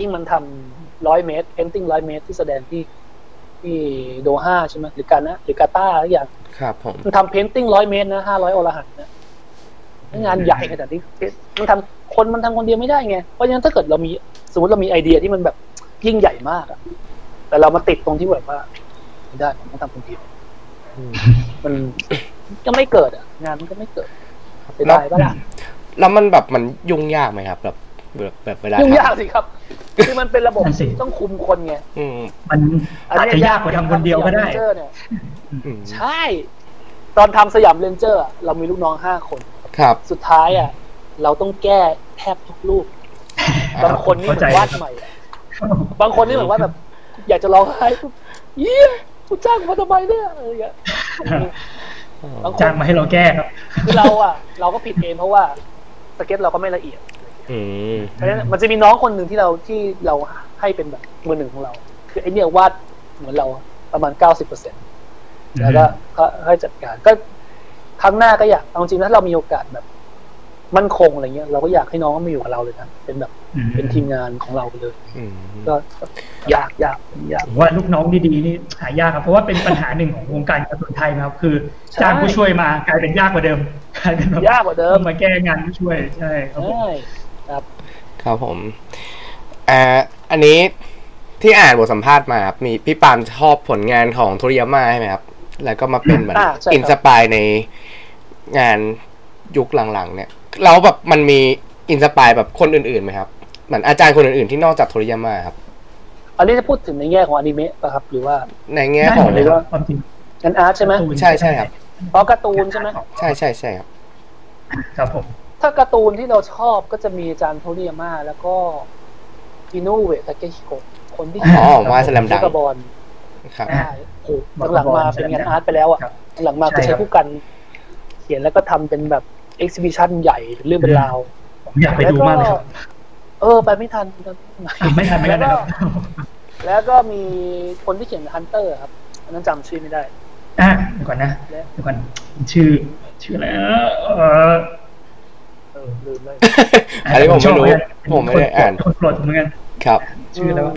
Speaker 3: ยิ่งมันทำร้อยเมตร painting ร้อยเมตรที่แสดงที่ที่โดฮาใช่ไหมหรือกานะหรือกาตาร์อะไรอย่าง
Speaker 1: ครับผม
Speaker 3: มันทำ painting ร้อยเมตรนะห้าร้อยอรหันต์นะงานใหญ่ขนาดนี้มันทำคนมันทำคนเดียวไม่ได้ไง เพราะฉะนั้นถ้าเกิดเรามีสมมติเรามีไอเดียที่มันแบบยิ่งใหญ่มากอะแต่เรามาติดตรงที่แบบว่า ไม่ได้ผมต้องทำคนเดียว
Speaker 1: อืม
Speaker 3: มันก็ไม่เกิดอะ งานมันก็ไม่เกิดเสียดายปะล่ะ
Speaker 1: แล้วมันแบบมันยุ่งยากไหมครับแบบแบบแบบเวลา
Speaker 3: ยุ่ง
Speaker 1: ทำ
Speaker 3: ยากสิครับ คือมันเป็นระบบ
Speaker 2: นั่นสิ
Speaker 3: ต้องคุมคนไง
Speaker 1: อืม
Speaker 2: มันอาจจะยากกว่าทำคนเดียวก็ได้
Speaker 3: สามเรนเจอร์เนี่ย
Speaker 1: อืม
Speaker 3: ใช่ ตอนทำสยามเรนเจอร์อะเรามีลูกน้องห้าคน
Speaker 1: ครับ
Speaker 3: สุดท้ายอะ เราต้องแก้แทบทุกรูปบางคนนี่เหมือนวาดใหม่อะบางคนนี่เหมือนว่าแบบ อยากจะร้องไห้เยี่ย กูจ้างมาทำไมเนี่ยอะไรอย่างเงี้ยบางค
Speaker 2: จ้านงมาให้เราแก้ครับ
Speaker 3: คือเราอะ เราก็ผิดเองเพราะว่าสเก็ตเราก็ไม่ละเอียด
Speaker 1: อืม
Speaker 3: เพราะฉะนั้นมันจะมีน้องคนหนึ่งที่เราที่เราให้เป็นแบบมือหนึ่งของเรา คือไอเนี่ยวาดเหมือนเราประมาณเก้าสิบเปอร์เซ็นแล้วก็ก็ให้จัดการก็ครั้งหน้าก็อยากเอาจริงๆถ้าเรามีโอกาสแบบ มั่นคงอะไรเงี้ยเราก็อยากให้น้องมาอยู่กับเราเลยนะเป็นแบบ
Speaker 2: อืม
Speaker 3: เป็นทีมงานของเราไปเลย
Speaker 1: อืม
Speaker 3: ก็ก็ยากยากยาก
Speaker 2: ผมว่าลูกน้องดีๆนี่หายากครับเพราะว่าเป็นปัญหาหนึ่งของวงการการ์ตูนไทยนะครับ คือ
Speaker 3: ใช่
Speaker 2: จ้างผู้ช่วยมากลายเป็นยากกว่าเดิมกลายเป็นแบบ
Speaker 3: ยากกว่าเดิม
Speaker 2: ต้องมาแก้งานผู้ช่วยใช่ครับผม
Speaker 3: ใช่ครับ
Speaker 1: ครับผมอ่าอันนี้ที่อ่านบทสัมภาษณ์มาครับมีพี่ปาล์มชอบผลงานของโทริยาม่าใช่ไหมครับ แล้วก็มาเป็นเหมือน
Speaker 3: อ่าใช่ครับ
Speaker 1: inspire ในงานยุคหลังๆเนี่ย แล้วแบบมันมี inspire แบบคนอื่นๆไหมครับเหมือนอาจารย์คนอื่นๆที่นอกจากโทริยาม่าครับ
Speaker 3: อันนี้จะพูดถึงในแง่ของอนิเมะป่ะครับ หรือว่า
Speaker 1: ในแง่ของ
Speaker 2: ได้
Speaker 1: ข
Speaker 2: หมดเลยครับความจริง
Speaker 3: งาน art ใช่ไหม
Speaker 2: การ์ตูน
Speaker 1: ใช่ใช่ครับ
Speaker 3: เพราะการ์ตูนใช่ไหม
Speaker 1: ใช่ใช่ใช่ครับ
Speaker 2: ครับผม
Speaker 3: ถ้าการ์ตูนที่เราชอบก็จะมีอาจารย์โทริยาม่าแล้วก็อิโนอุเอะ ทาเคฮิโกะคนที่
Speaker 1: อ๋อวาดสแลมดัง
Speaker 3: ก์วากาบอน
Speaker 1: ครับ
Speaker 2: อ่า
Speaker 3: ใช่โอ้โหหลังๆมาเป็นงาน art ไปแล้วอะ
Speaker 2: ครับ
Speaker 3: หลังมาก็
Speaker 2: ใช่
Speaker 3: ใช่
Speaker 2: ครับ
Speaker 3: พู่กัน เขียนแล้วก็ทำเป็นแบบ exhibition ใหญ่เป็นเรื่องเป็นราว
Speaker 2: ผมอยากไปดูมากเลยครับ
Speaker 3: เออ ไปไม่ทัน
Speaker 2: ไม่ทันไม่ทันนะครับ
Speaker 3: แล้วก็มีคนที่เขียนฮันเตอร์ครับอันนั้นจำชื่อไม่ได้
Speaker 2: อะเดี๋ยวก่อนนะเดี๋ยวก่อนชื่อ ชื่ออะไรนะเออ
Speaker 3: เออลืมเลย
Speaker 1: อันนี้ผมไม่รู้
Speaker 2: ชอบเหอนกัน
Speaker 1: ผมไม่ได้อ่าน
Speaker 2: คนโปรดเหมือนกัน
Speaker 1: ครับ
Speaker 2: ชื่ออะไรวะ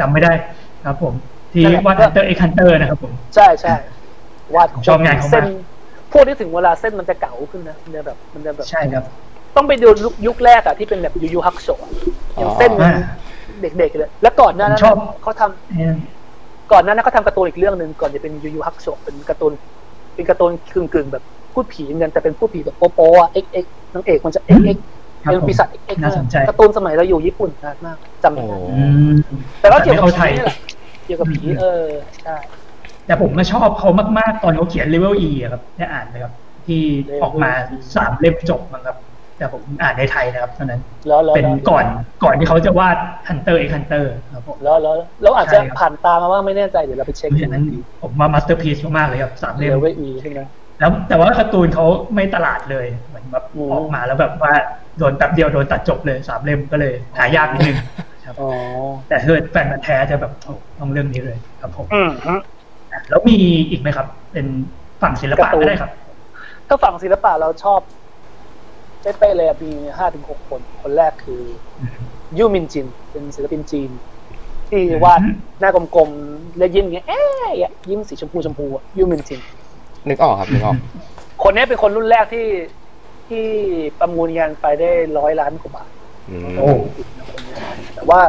Speaker 2: จำไม่ได้ครับผม ที่
Speaker 3: นั่นแหละ
Speaker 2: วาดฮันเตอร์เอ็กฮันเตอร์นะครับผม
Speaker 3: ใช่ใช่วาด
Speaker 2: ชอบงานเขามาก
Speaker 3: เส้น พวกที่ถึงเวลาเส้นมันจะเก๋าขึ้นนะมันจะแบบมันจะแบบ
Speaker 2: ใช่ครับ
Speaker 3: ต้องไปดูยุคยุคแรกอะที่เป็นแบบยูยูฮักโชะอย่างเส้น
Speaker 1: อ๋อ
Speaker 3: มันเด็กๆเลย แล้วก่อนหน้านั้น
Speaker 2: ผมชอบ
Speaker 3: เขาทำก่อนหน้านั้นเขาทำการ์ตูนอีกเรื่องหนึ่งก่อนจะเป็นยูยูฮักโชะเป็นการ์ตูนเป็นการ์ตูนกึ่งกึ่งๆแบบภูตผีเหมือนกันแต่เป็นภูตผีแบบโป๊ๆอะเอ็กซ์เอ็กซ์นางเอกมันจะเอ็กซ์เอ็กซ์
Speaker 2: ครับ
Speaker 3: เป็น
Speaker 2: ผม
Speaker 3: ปีศาจเอ็กซ์เอ็กซ์
Speaker 2: น่าสนใจ
Speaker 3: การ์ตูนสมัยเราอยู่ญี่ปุ่นนานมากจำไม่
Speaker 1: โอ้
Speaker 3: ได้
Speaker 2: อืม
Speaker 3: แต่ก็เกี่ยวกับ
Speaker 2: แต่ไม่เข้าไท
Speaker 3: ผี
Speaker 2: ย
Speaker 3: นี่แหละเกี่ยวกับผีเออใช่
Speaker 2: แต่ผมมาชอบเขามากๆ ตอนเขาเขียนเลเวล E อะครับได้อ่านไหมครับ ที่ออกมาสามเล่มจบมั้งครับ แต่ผมอ่านในไทยนะครับตอนนั้น
Speaker 3: แล้วแล้ว
Speaker 2: เป็นก่อนก่อนที่เขาจะวาดฮันเตอร์เอ็กฮันเตอร์ครับผม
Speaker 3: แล้วแล้วแล้วอาจจะ
Speaker 2: ใช่ครับ
Speaker 3: ผ่านตามาบ้างไม่แน่ใจเดี๋ยวเราไปเช็ค
Speaker 2: เพราะฉะนั้นผมว่า masterpiece มากๆเลยครับเดี๋ยวสาม
Speaker 3: เล่
Speaker 2: ม
Speaker 3: ไว้อีใช่ไหม
Speaker 2: แล้วแต่ว่าการ์ตูนเขาไม่ตลาดเลยเหมือนแบบ
Speaker 3: อืม
Speaker 2: ออกมาแล้วแบบว่าโดนแป๊บเดียวโดนตัดจบเลยสามเล่มก็เลยหายากนิดนึงครับ
Speaker 3: อ๋อ
Speaker 2: แต่ถ้าแฟนพันธุ์แท้จะแบบโอ้ต้องเรื่องนี้เลยครับผม
Speaker 3: อืมฮึ
Speaker 2: แล้วมีอีกไหมครับ เป็นฝั่งศิลปะก็ได้ครับ
Speaker 3: ถ้าฝั่งศิลปะเราชอบเป๊ะๆเลยอะมีห้าถึงหกคน คนแรกคือยูมินจิน เป็นศิลปินจีน ที่วาด
Speaker 2: อืม
Speaker 3: หน้ากลมๆแล้วยิ้มอย่างเงี้ยเอ๊ะอย่างเงี้ยยิ้มสีชมพูชมพูอะยูมินจิน
Speaker 1: นึกออกครับนึกออก
Speaker 3: คนนี้เป็นคนรุ่นแรกที่ที่ประมูลงานไปได้ร้อยล้านกว่าบาท
Speaker 1: อืม
Speaker 2: โอ้
Speaker 3: แต่ว่า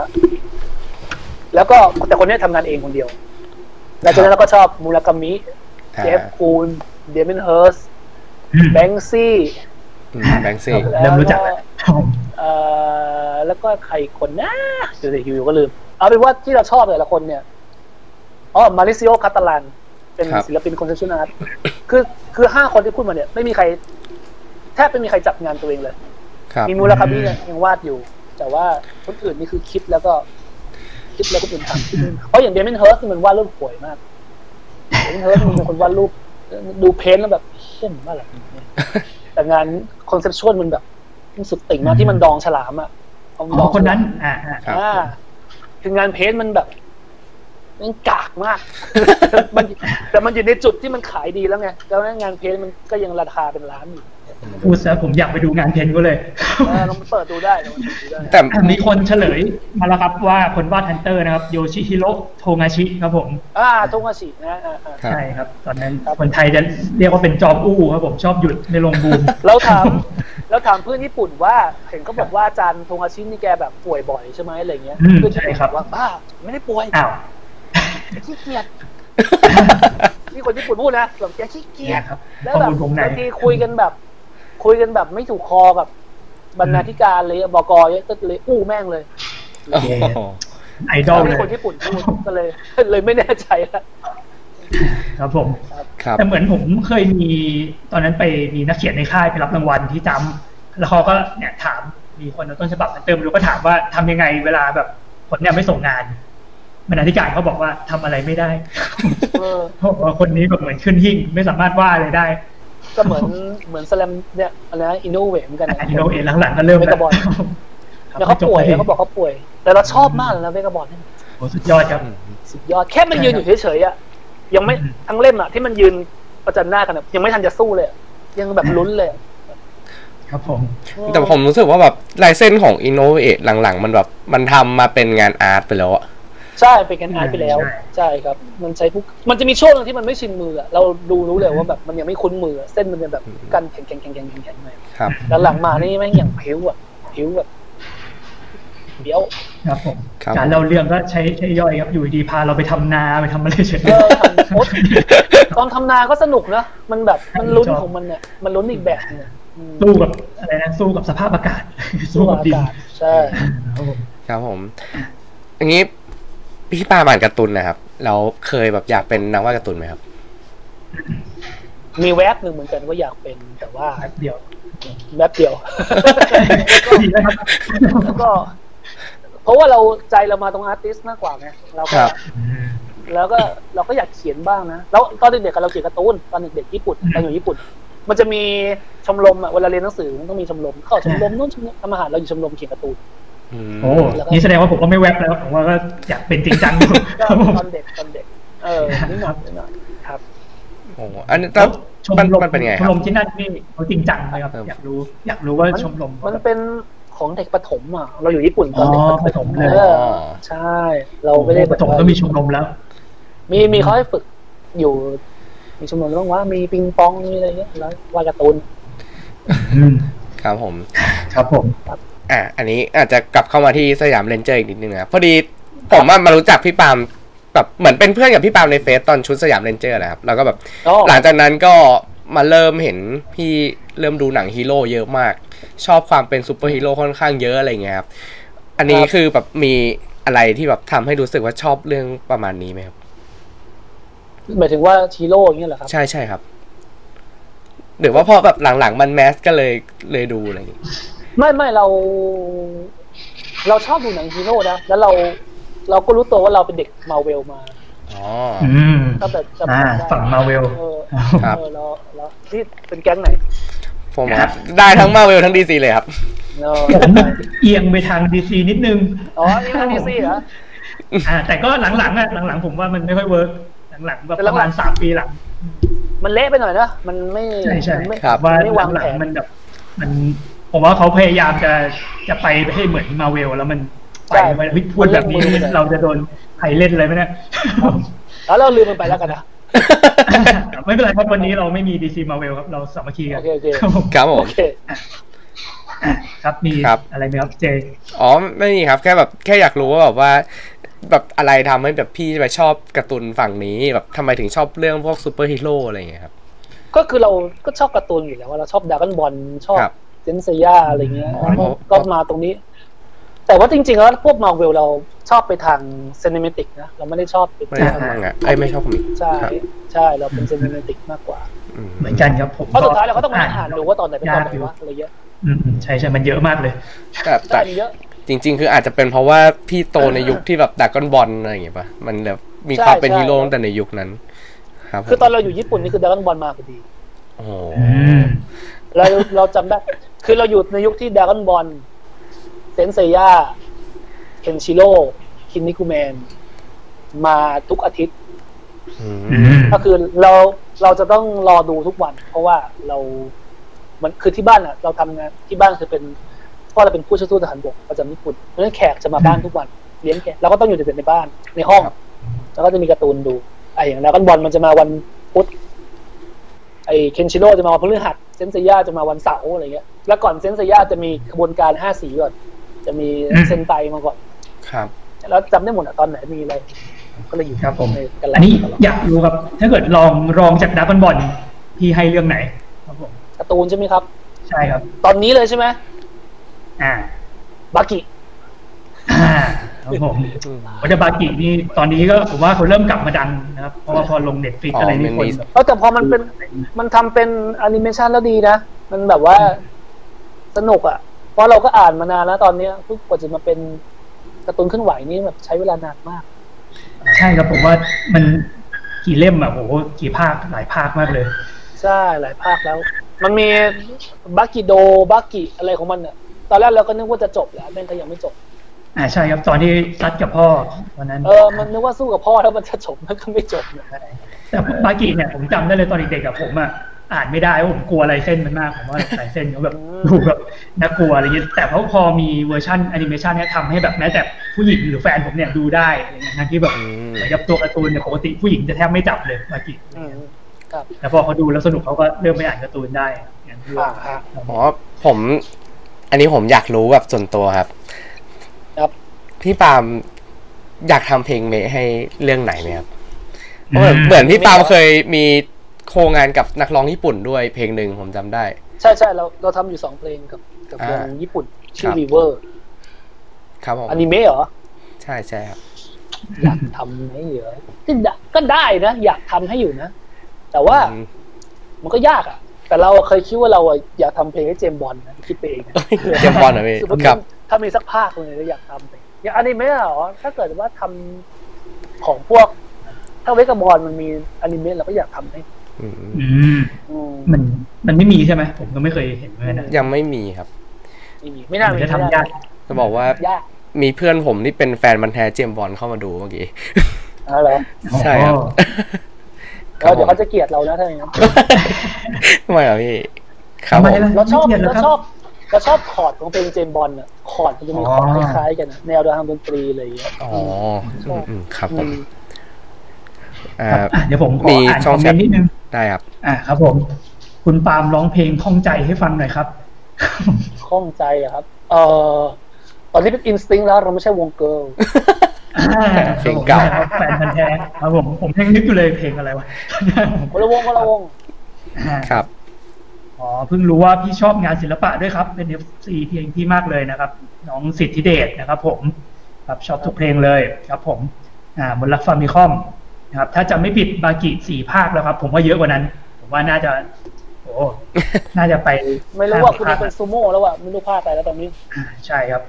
Speaker 3: แล้วก็แต่คนนี้ทำงานเองคนเดียว แล้วจากนั้นเราก็ชอบมูรากามิ
Speaker 1: อ่า
Speaker 3: เจฟคูนเดมินเฮิร์ส
Speaker 2: อืม
Speaker 3: แบงซี่
Speaker 1: อืมแบงค์ซี่
Speaker 2: เริ่มรู้จักแล้ว
Speaker 3: เอ่อแล้วก็ใครอีกคนนะเดี๋ยวๆอยู่ๆก็ลืม เอาเป็นว่าที่เราชอบแต่ละคนเนี่ยอ๋อเมาริซิโอคัตเตลัน เป็น
Speaker 1: ครับ
Speaker 3: ศิลปิน conceptual art คือคือห้าคนที่พูดมาเนี่ย ไม่มีใครแทบไม่มีใครจับงานตัวเองเลย
Speaker 1: ครับ
Speaker 3: มีมูราคามิเนี่ยยังวาดอยู่ แต่ว่าคนอื่นนี่คือคิดแล้วก็ คิดแล้วก็เป็นทำเพราะอย่างเดมินเฮิร์สมันวาดรูปป่วยมากเดมินเฮิร์สมันเป็นคนวาดรูปดู paint แล้วแบบเช่นว่าอะไรเนี่ยแต่งาน conceptual มันแบบมันสุดติ่งมากที่มันดองฉลามอะเอาด
Speaker 2: อ
Speaker 3: ง
Speaker 2: อ๋อคนนั้น
Speaker 3: ฉลาม
Speaker 2: อ่าอ่า
Speaker 1: ครับ
Speaker 3: อ่าคืองาน paint มันแบบมันกากมาก มันแต่มันอยู่ในจุดที่มันขายดีแล้วไงแล้วงาน paint มันก็ยังราคาเป็นล้านอยู่
Speaker 2: พูดซะผมอยากไปดูงาน paint ก็เลย
Speaker 3: เออลองไปเปิดดูได้ลองไปเปิดดูได้
Speaker 1: แต่
Speaker 2: มีคนเฉลยมาแล้วครับว่าคนวาดฮันเตอร์นะครับโยชิฮิโร่โทงาชิครับผม
Speaker 3: อ่าทงอาชินะอ่าอ่า
Speaker 1: ครับ
Speaker 2: ใช่ครับ ตอนนั้น
Speaker 3: ครับ
Speaker 2: คนไทยจะเรียกว่าเป็นจอมอู้ครับผมชอบหยุดในโรงบูม
Speaker 3: เราถามเราถามเพื่อนญี่ปุ่นว่าเห็นเขาบอกว่าอาจารย์ทงอาชินี่แกแบบป่วยบ่อยใช่ไหมอะไรเงี้ย
Speaker 2: อืม
Speaker 3: เพื่อนญี่ปุ่น
Speaker 2: ใช่ครับ
Speaker 3: อกว่าบ้าไม่ได้ป่วย
Speaker 2: อ้าว
Speaker 3: ขี้เกียจนี่คนญี่ปุ่นพูดนะแบบแกขี้เกีย
Speaker 2: เนี่
Speaker 3: จ
Speaker 2: ยครับ
Speaker 3: แล้ว
Speaker 2: ข้อ
Speaker 3: แบบ
Speaker 2: มูลวงใน
Speaker 3: บางทีคุยกันแบบ คุยกันแบบไม่ถูกคอกับบรรณาธิการเลยบกเนี่ยก็เลยอู้แม่งเลย
Speaker 1: โอ้โห
Speaker 2: ไอดอลเล
Speaker 3: นี่
Speaker 2: ย
Speaker 3: คนญี่ปุ่นพูดก็เลย เลยไม่แน่ใจละ
Speaker 2: ครับผม
Speaker 1: ครับ
Speaker 2: แต่เหมือนผมเคยมีตอนนั้นไปมีนักเขียนในค่ายไปรับรางวัลที่จำแล้วเขาก็เนี่ยถามมีคนเอาต้นฉบับมาเติมรู้ก็ถามว่าทำยังไงเวลาแบบคนเนี่ยไม่ส่งงานบรรณาธิการเขาบอกว่าทำอะไรไม่ได้
Speaker 3: เออ
Speaker 2: เขาบอกว่าคนนี้แบบเหมือนขึ้นหิ่งไม่สามารถว่าอะไรได้
Speaker 3: ก็เหมือนเหมือนสแลมเนี่ยอะไรนะอินโนเวทเหมือนกันนะ
Speaker 2: อินโนเอหลังๆก็เริ่ม
Speaker 3: เวกาบอล
Speaker 2: ครับ
Speaker 3: แล้วเขาป่วย
Speaker 2: ไม่จบ
Speaker 3: เขาบอกเขาป่วย แต่เราชอบมากเลยนะเวกาบอลเนี่ย
Speaker 2: โอ้สุดยอดครับ
Speaker 3: สุดยอดแค่มันยืนอยู่เฉยๆอะยังไม่
Speaker 2: อืม
Speaker 3: ทั้งเล่มอะที่มันยืนประจันหน้ากันอะยังไม่ทันจะสู้เลยอะยังแบบลุ้นเลยอะ
Speaker 2: ครับผม
Speaker 1: แต่ผมรู้สึกว่าแบบลายเส้นของ Innovate หลังๆ มันแบบมันทำมาเป็นงานอาร์ตไปแล้วอะ
Speaker 3: ใช่เป็นกันอาร์ตไปแล้ว
Speaker 2: ใช่
Speaker 3: ใช่ครับ มันใช้พวกมันจะมีช่วงหนึงที่มันไม่ชินมืออะเราดูรู้เลยว่าแบบมันยังไม่คุ้นมืออะเส้นมันจะแบบกันแข็งแข็งแข็งแข็งแข็งแข็งเลย
Speaker 1: ครับ
Speaker 3: แล้วหลังมานี่แม่งอย่างผิวอะผิวแบบเดี๋ยว
Speaker 2: ครับผม
Speaker 1: ครับ
Speaker 2: การเล่าเรื่องก็ใช้ใช้ย่อยครับอยู่ดีพาเราไปทำนาไปทำอะไรเฉย
Speaker 3: เออทำโพสต์ตอนทำนาก็สนุกนะมันแบบมันลุ้นของมันเนี่ยมันลุ้นอีกแบบนึงอะอืม
Speaker 2: สู้กับอะไรนะสู้กับสภาพอากาศ สู้กับดิน
Speaker 3: อากาศใช่
Speaker 2: ครับผม
Speaker 1: ครับผม อย่างนี้ พี่ปาอ่านการ์ตูนนะครับแล้วเคยแบบอยากเป็นนักวาดการ์ตูนไหมครับ
Speaker 3: มีแวบหนึ่งเหมือนกันว่าอยากเป็นแต่ว่า
Speaker 2: แป๊บเดียว
Speaker 3: แวบเดียว
Speaker 2: ดีนะครับ
Speaker 3: แล้วก็ เพราะว่าเราใจเรามาตรงอาร์ติสมากกว่าไงเรา
Speaker 1: ค
Speaker 3: ก็
Speaker 1: รับ
Speaker 3: แล้วก็เราก็อยากเขียนบ้างนะ แล้วตอนเด็กๆเราเขียนการ์ตูนตอนเด็กๆญี่ปุ่นตอนอยู่ญี่ปุ่น มันจะมีชมรมอะเวลาเรียนหนังสือมันต้องมีชมรมเข้าชมรมนู้นชมรมทำอาหารเราอยู่ชมรมเขียนการ์ตูน
Speaker 1: อืม
Speaker 2: โอ้นี่แสดงว่าผมก็ไม่แวบแล้วผมว่าก็อยากเป็นจริงจังอยู่
Speaker 3: ก็
Speaker 2: ครับผม
Speaker 3: ตอนเด็กตอนเด็ก เออนิดหน่อยนิดหน่อยครับ
Speaker 1: โอ้อันนี้
Speaker 2: แล้
Speaker 1: แล้วว
Speaker 2: ชม
Speaker 1: มัน
Speaker 2: รม
Speaker 1: มันเป็นไง
Speaker 2: ช
Speaker 1: ค
Speaker 2: ม
Speaker 1: รับ
Speaker 2: รมที่นั่นนี่เขาจริงจังไหมครับ
Speaker 1: ครับ
Speaker 2: อยากรู้ อยากรู้ว่าชมรม
Speaker 3: มันเป็นของเด็กประถมอะเราอยู่ญี่ปุ่นตอนเด็ก
Speaker 2: อ๋อ
Speaker 3: ประถม
Speaker 2: ประถมเลย
Speaker 3: เออใช่ เราไม่ได้
Speaker 2: ประถมก็มีชมรมแล้ว
Speaker 3: มีมีเขาให้ฝึกอยู่ มีชมรมบ้างว่ามีปิงปองมีอะไรเงี้ยแล้ววาดการ์ตูน
Speaker 2: อืม
Speaker 1: ครับผม
Speaker 2: ครับผม
Speaker 1: อะอันนี้อาจจะกลับเข้ามาที่สยามเรนเจอร์อีกนิดนึงนะครับพอดีผมอะมารู้จักพี่ปาล์มแบบเหมือนเป็นเพื่อนกับพี่ปาล์มในเฟซตอนชุดสยามเรนเจอร์นะครับแล้วก็แบบ
Speaker 3: อ๋อ
Speaker 1: หลังจากนั้นก็มาเริ่มเห็นพี่เริ่มดูหนังฮีโร่เยอะมาก ชอบความเป็นซูเปอร์ฮีโร่ค่อนข้างเยอะอะไรเงี้ยครับอันนี้คือแบบมีอะไรที่แบบทำให้รู้สึกว่าชอบเรื่องประมาณนี้ไหมครับ
Speaker 3: หมายถึงว่าฮีโร่อย่างเงี้ยเหรอครับ
Speaker 1: ใช่ใช่ครับหรือว่าพอแบบหลังๆมัน mass ก็เลยเลยดูอะไรอย่างงี้
Speaker 3: ไม่ไม่เรา เราชอบดูหนังฮีโร่นะแล้วเรา เราก็รู้ตัวว่าเราเป็นเด็กมาเวลมา
Speaker 1: อ๋อ
Speaker 2: อืม
Speaker 3: ถ้าแบบจำ
Speaker 2: อ่า
Speaker 3: ได้
Speaker 2: ฝั่งมาเวล
Speaker 3: เออ
Speaker 1: ครับ
Speaker 3: เออแล้วแล้วที่เป็นแก๊งไหน
Speaker 1: ผมครับได้ทั้งมาเวลทั้งดีซีเลยครับ
Speaker 3: เออ
Speaker 2: ผมเอียงไปทางดีซีนิดนึง
Speaker 3: อ๋อนี่มันดีซีเหรอ
Speaker 2: อ่า แต่ก็หลังๆอะหลังๆผมว่ามันไม่ค่อย workหลังๆแบบ
Speaker 3: แต่หลั
Speaker 2: ป
Speaker 3: งๆ
Speaker 2: ระมาณสามปีหลัง
Speaker 3: มันเละไปหน่อยนะมันไม่
Speaker 2: ใช่ใช่
Speaker 3: มันไม่
Speaker 1: ครับ
Speaker 2: ว่า
Speaker 3: ไม่วาง
Speaker 2: หลั
Speaker 3: แผ
Speaker 2: ง
Speaker 3: น
Speaker 2: ๆมันแบบมัน ผมว่าเขาพยายามจะจะไปให้เหมือนมาเวลแล้วมันไปไปเฮ้ยพูดแบบนี้เราจะโดนใครเล่นอะไรไหมเนี่ย
Speaker 3: แล้วเราลืมมันไปแล้วกันนะ
Speaker 2: ไม่เป็นไรครับวันนี้เราไม่มีดีซีมาเวลครับเราสามัคคีกั
Speaker 3: โอนเคโอเค
Speaker 2: ครับผม
Speaker 1: ครับผ
Speaker 3: โอ
Speaker 1: ม
Speaker 3: เค
Speaker 2: ครับมี
Speaker 1: ครับ
Speaker 2: อะไรไหมครับเจ
Speaker 1: อ๋อไม่มีครับแค่แบบแค่อยากรู้ว่าแบบว่าแบบอะไรทำให้แบบพี่ไปชอบการ์ตูนฝั่งนี้แบบทำไมถึงชอบเรื่องพวกซูเปอร์ฮีโร่อะไรอย่างเงี้ยครับ
Speaker 3: ก็คือเราก็ชอบการ์ตูนอยู่แล้วว่าเราชอบดราก้อนบอลชอบ
Speaker 1: ครับ
Speaker 3: เซนต์เซย่าอะไรเงี้ย
Speaker 1: อ๋อ
Speaker 3: ก็ก็มาตรงนี้ แต่ว่าจริง ๆ แล้วพวกมาเวลเราชอบไปทาง cinematic นะ เราไม่ได้ชอบไป
Speaker 1: ไม่ชอบมังงะเอ้ยไม่ชอบ comic
Speaker 3: ใช่
Speaker 1: ครับ
Speaker 3: ใช่เราเป็น cinematic มากกว่า
Speaker 1: อืม
Speaker 2: เหมือนกันครับผม
Speaker 3: เพราะสุดท้ายเราก็ต้องมาอ่านดูว่าตอนไหนเป็นตอนไหน
Speaker 2: ยากอยู่
Speaker 3: วะอะไรเงี้ย
Speaker 2: อืมอืมใช่ใช่มันเยอะมากเลย
Speaker 1: แต่
Speaker 3: ใช่
Speaker 1: แต่
Speaker 3: มีเยอะ
Speaker 1: จริง ๆ คืออาจจะเป็นเพราะว่าพี่โตในยุคที่แบบดักกอนบอลอะไรอย่างเงี้ยป่ะมันแบบมี
Speaker 3: ใช่
Speaker 1: ความเป็น
Speaker 3: ใช่
Speaker 1: ฮีโร่ตั้งแต่ในยุคนั้น ครับผม
Speaker 3: คือตอนเราอยู่ญี่ปุ่นนี่คือดากอนบอลมาพอดี
Speaker 1: โอ้โห
Speaker 2: อืม
Speaker 3: เราเราจำได้ คือเราอยู่ในยุคที่ดากอนบอลเซนเซียเคนชิโร่คินนิคุแมน มาทุกอาทิตย์
Speaker 1: อืม
Speaker 2: อืม
Speaker 3: ก็คือเราเราจะต้องรอดูทุกวัน เพราะว่าเรา มันคือที่บ้านอะ เราทำงานที่บ้านคือเป็นพ่อเราเป็นผู้ช่วยทูตทหารบกประจำญี่ปุ่นเพราะฉะนั้นแขกจะมาบ้านทุกวัน เลี้ยงแขกเราก็ต้องอยู่แต่ในบ้านในห้อง แล้วก็จะมีการ์ตูนดูไอ้อย่างดราก้อนบอลมันจะมาวันพุธไอ้เคนชิโร่จะมาวันพฤหัสเซ นเซียจะมาวันเสาร์อะไรเงี้ย แล้วก่อนเซนเซียจะมีขบวนการห้าสีก่อน จะมี
Speaker 2: อืม
Speaker 3: เซนไตมาก่อน
Speaker 1: ครับ
Speaker 3: แล้วจำได้หมดอะตอนไหนมีอะไร ก็เลยอยู่
Speaker 2: ครับผม
Speaker 3: ในกันแห
Speaker 2: อั
Speaker 3: ละ
Speaker 2: นนี้อยากรู้ครับ ถ้าเกิดลองรองจาก Dragon Ball พี่ให้เรื่องไหน ครับผม
Speaker 3: การ์ตูนใช่ไหมครับ
Speaker 2: ใช่ครับ
Speaker 3: ตอนนี้เลยใช่ไหม
Speaker 2: อ่า
Speaker 3: บากิ
Speaker 2: อ่าครับผม
Speaker 1: อืม
Speaker 2: ว่าบากินี่ตอนนี้ก็ผมว่าเขาเริ่มกลับมาดังนะครับเพราะว่าพอลง Netflix
Speaker 1: อ๋อ
Speaker 2: อะไรนี่
Speaker 1: มัน
Speaker 2: คน
Speaker 1: มี
Speaker 2: แบบ
Speaker 3: เออแต่พอมันเป็นมันทำเป็นแอนิเมชันแล้วดีนะ มันแบบว่าสนุกอะเพราะเราก็อ่านมานานแล้วตอนเนี้ยเพิ่งกว่าจะมาเป็นการ์ตูนเคลื่อนไหวนี่แบบใช้เวลานานมาก
Speaker 2: ใช่ครับผมว่ามันกี่เล่มอะโอ้โหกี่ภาคหลายภาคมากเลย
Speaker 3: ใช่หลายภาคแล้ว มันมีบากิโดบากิอะไรของมันเนี่ยตอนแรกเราก็นึกว่าจะจบแล้วแม่งก็ยังไม่จบ
Speaker 2: อ่าใช่ครับตอนที่ซัดกับพ่อวันนั้น
Speaker 3: เออมันนึกว่าสู้กับพ่อแล้วมันจะจบมันก็ไม่จบเนี่ย
Speaker 2: แต่บากิเนี่ยผมจำได้เลยตอนเด็กๆกับผมอะอ่านไม่ได้ว่าผมกลัวลายเส้นมันมากผมว่าลายเส้นเขาแบบดูแบบน่ากลัวอะไรเงี้ยแต่พอพอมีเวอร์ชันแอนิเมชันเนี่ยทำให้แบบแม้แต่ผู้หญิงหรือแฟนผมเนี่ยดูได้อะไรเงี้ยทั้งที่แบบ
Speaker 1: อืม
Speaker 2: เหมือนกับตัวการ์ตูนเนี่ยปกติผู้หญิงจะแทบไม่จับเลยบากิ
Speaker 3: อืมครับ
Speaker 2: แต่พอเขาดูแล้วสนุกเขาก็เริ่มไปอ่านการ์ตูนได้อย่างที่
Speaker 3: อ่า
Speaker 2: ว่า
Speaker 3: ฮะ
Speaker 1: อ๋อผม อันนี้ผมอยากรู้แบบส่วนตัวครับ
Speaker 3: ครับ
Speaker 1: พี่ปาล์มอยากทำเพลงเมะให้เรื่องไหนไหมครับเพราะเหมือนเหมือนพี่ปาล์มเคยมีโครงงานกับนักร้องญี่ปุ่นด้วยเพลงหนึ่งผมจำได้
Speaker 3: ใช่ใช่เราเราทำอยู่สองเพลงกับกับวง
Speaker 1: อ่า
Speaker 3: ญี่ปุ่น ชื่อ
Speaker 1: ครับ
Speaker 3: รีเวอร์
Speaker 1: ครับผม
Speaker 3: อนิเมะเหรอ
Speaker 1: ใช่ใช่ครับ
Speaker 3: อยากทำไหมเหรอก็ได้ก็ได้นะ อยากทำให้อยู่นะ แต่ว่า
Speaker 1: อืม
Speaker 3: มันก็ยากอะ แต่เราเคยคิดว่าเราอะอยากทำเพลงให้ James Bond นะคิดไปเองนะ
Speaker 1: James Bond เหรอพี่
Speaker 3: คือว่า
Speaker 1: ครับ
Speaker 3: ถ้ามีสักภาคเลยเราอยากทำไป อย่างอนิเมะเหรอถ้าเกิดว่าทำของพวก ถ้าเวกบอลมันมีอนิเมะเราก็อยากทำให้
Speaker 1: อืม
Speaker 2: อืม
Speaker 3: อืม
Speaker 2: มันมันไม่มีใช่ไหมผมก็ไม่เคยเห็นเหมือนกันนะ
Speaker 1: ยังไม่มีครับ
Speaker 3: ไม่มีไม่น่า
Speaker 2: มัน
Speaker 3: มี
Speaker 2: จะทำยาก
Speaker 1: จะบอกว่า
Speaker 3: ยาก
Speaker 1: มีเพื่อนผมที่เป็นแฟนพันธุ์แท้ James Bond เข้ามาดูเมื่อกี้
Speaker 3: อะไรเหรอ
Speaker 1: ใช่ครับ
Speaker 2: อ๋อ
Speaker 3: แล้วเดี๋ยวเขาจะเกลียดเรานะถ้าอย่างนั้น
Speaker 1: ทำไมอะพี่ครับ
Speaker 2: ทำ
Speaker 1: ผ
Speaker 2: ไม
Speaker 1: ม
Speaker 2: ล่ะผม
Speaker 3: เราชอบ
Speaker 2: ไม่เกลียดหร
Speaker 3: เรา
Speaker 2: ครับ
Speaker 3: ชอบ เราชอบคอร์ดของเพลง James Bond อะคอร์ดมันจะมีคอร์ด
Speaker 2: อ๋อ
Speaker 3: คล้ายๆกันอะแนวทางดนตรีอะไรอย่างเงี้ย
Speaker 1: อ๋ออืมอืมครับผม
Speaker 3: อืม
Speaker 1: อ่า
Speaker 2: ครับอะเดี๋ยวผมขอ
Speaker 1: มี
Speaker 2: อ่าน
Speaker 1: ช่
Speaker 2: ค
Speaker 1: อ
Speaker 2: องม
Speaker 1: แช
Speaker 2: เม
Speaker 1: ท
Speaker 2: นต์นิดนึง
Speaker 1: ได้ครับ
Speaker 2: อะครับผม คุณปาล์มร้องเพลงข้องใจให้ฟังหน่อยครับ
Speaker 3: ข้องใจอะครับ เอ่อตอนนี้เป็น Instinct แล้วเราไม่ใช่วง Girl
Speaker 1: เพลงเก่า
Speaker 2: ครับแฟนพันธุ์แท้ครับผมผมยังนึกอยู่เลยเพลงอะไรวะ
Speaker 3: คนละวงคนละวง
Speaker 2: อ่า
Speaker 1: ครับ
Speaker 2: อ๋อเพิ่งรู้ว่าพี่ชอบงานศิลปะด้วยครับ เป็น FC เพลงพี่มากเลยนะครับ น้องสิทธิเดชนะครับ ผมครับชอบทุกเพลงเลยครับ ผม อ่าบนรักฟาร์มิคอมนะครับ ถ้าจะไม่ผิดบากิสี่ภาคแล้วครับ ผมว่าเยอะกว่านั้น ผมว่าน่าจะ โอ้น่าจะไป
Speaker 3: ไม่รู้ว่าคุณ
Speaker 2: ห้
Speaker 3: เป็นซูโม่แล้วอะไม่รู้พลาดไปแล้วตอนนี้
Speaker 2: อ่าใช่ครับ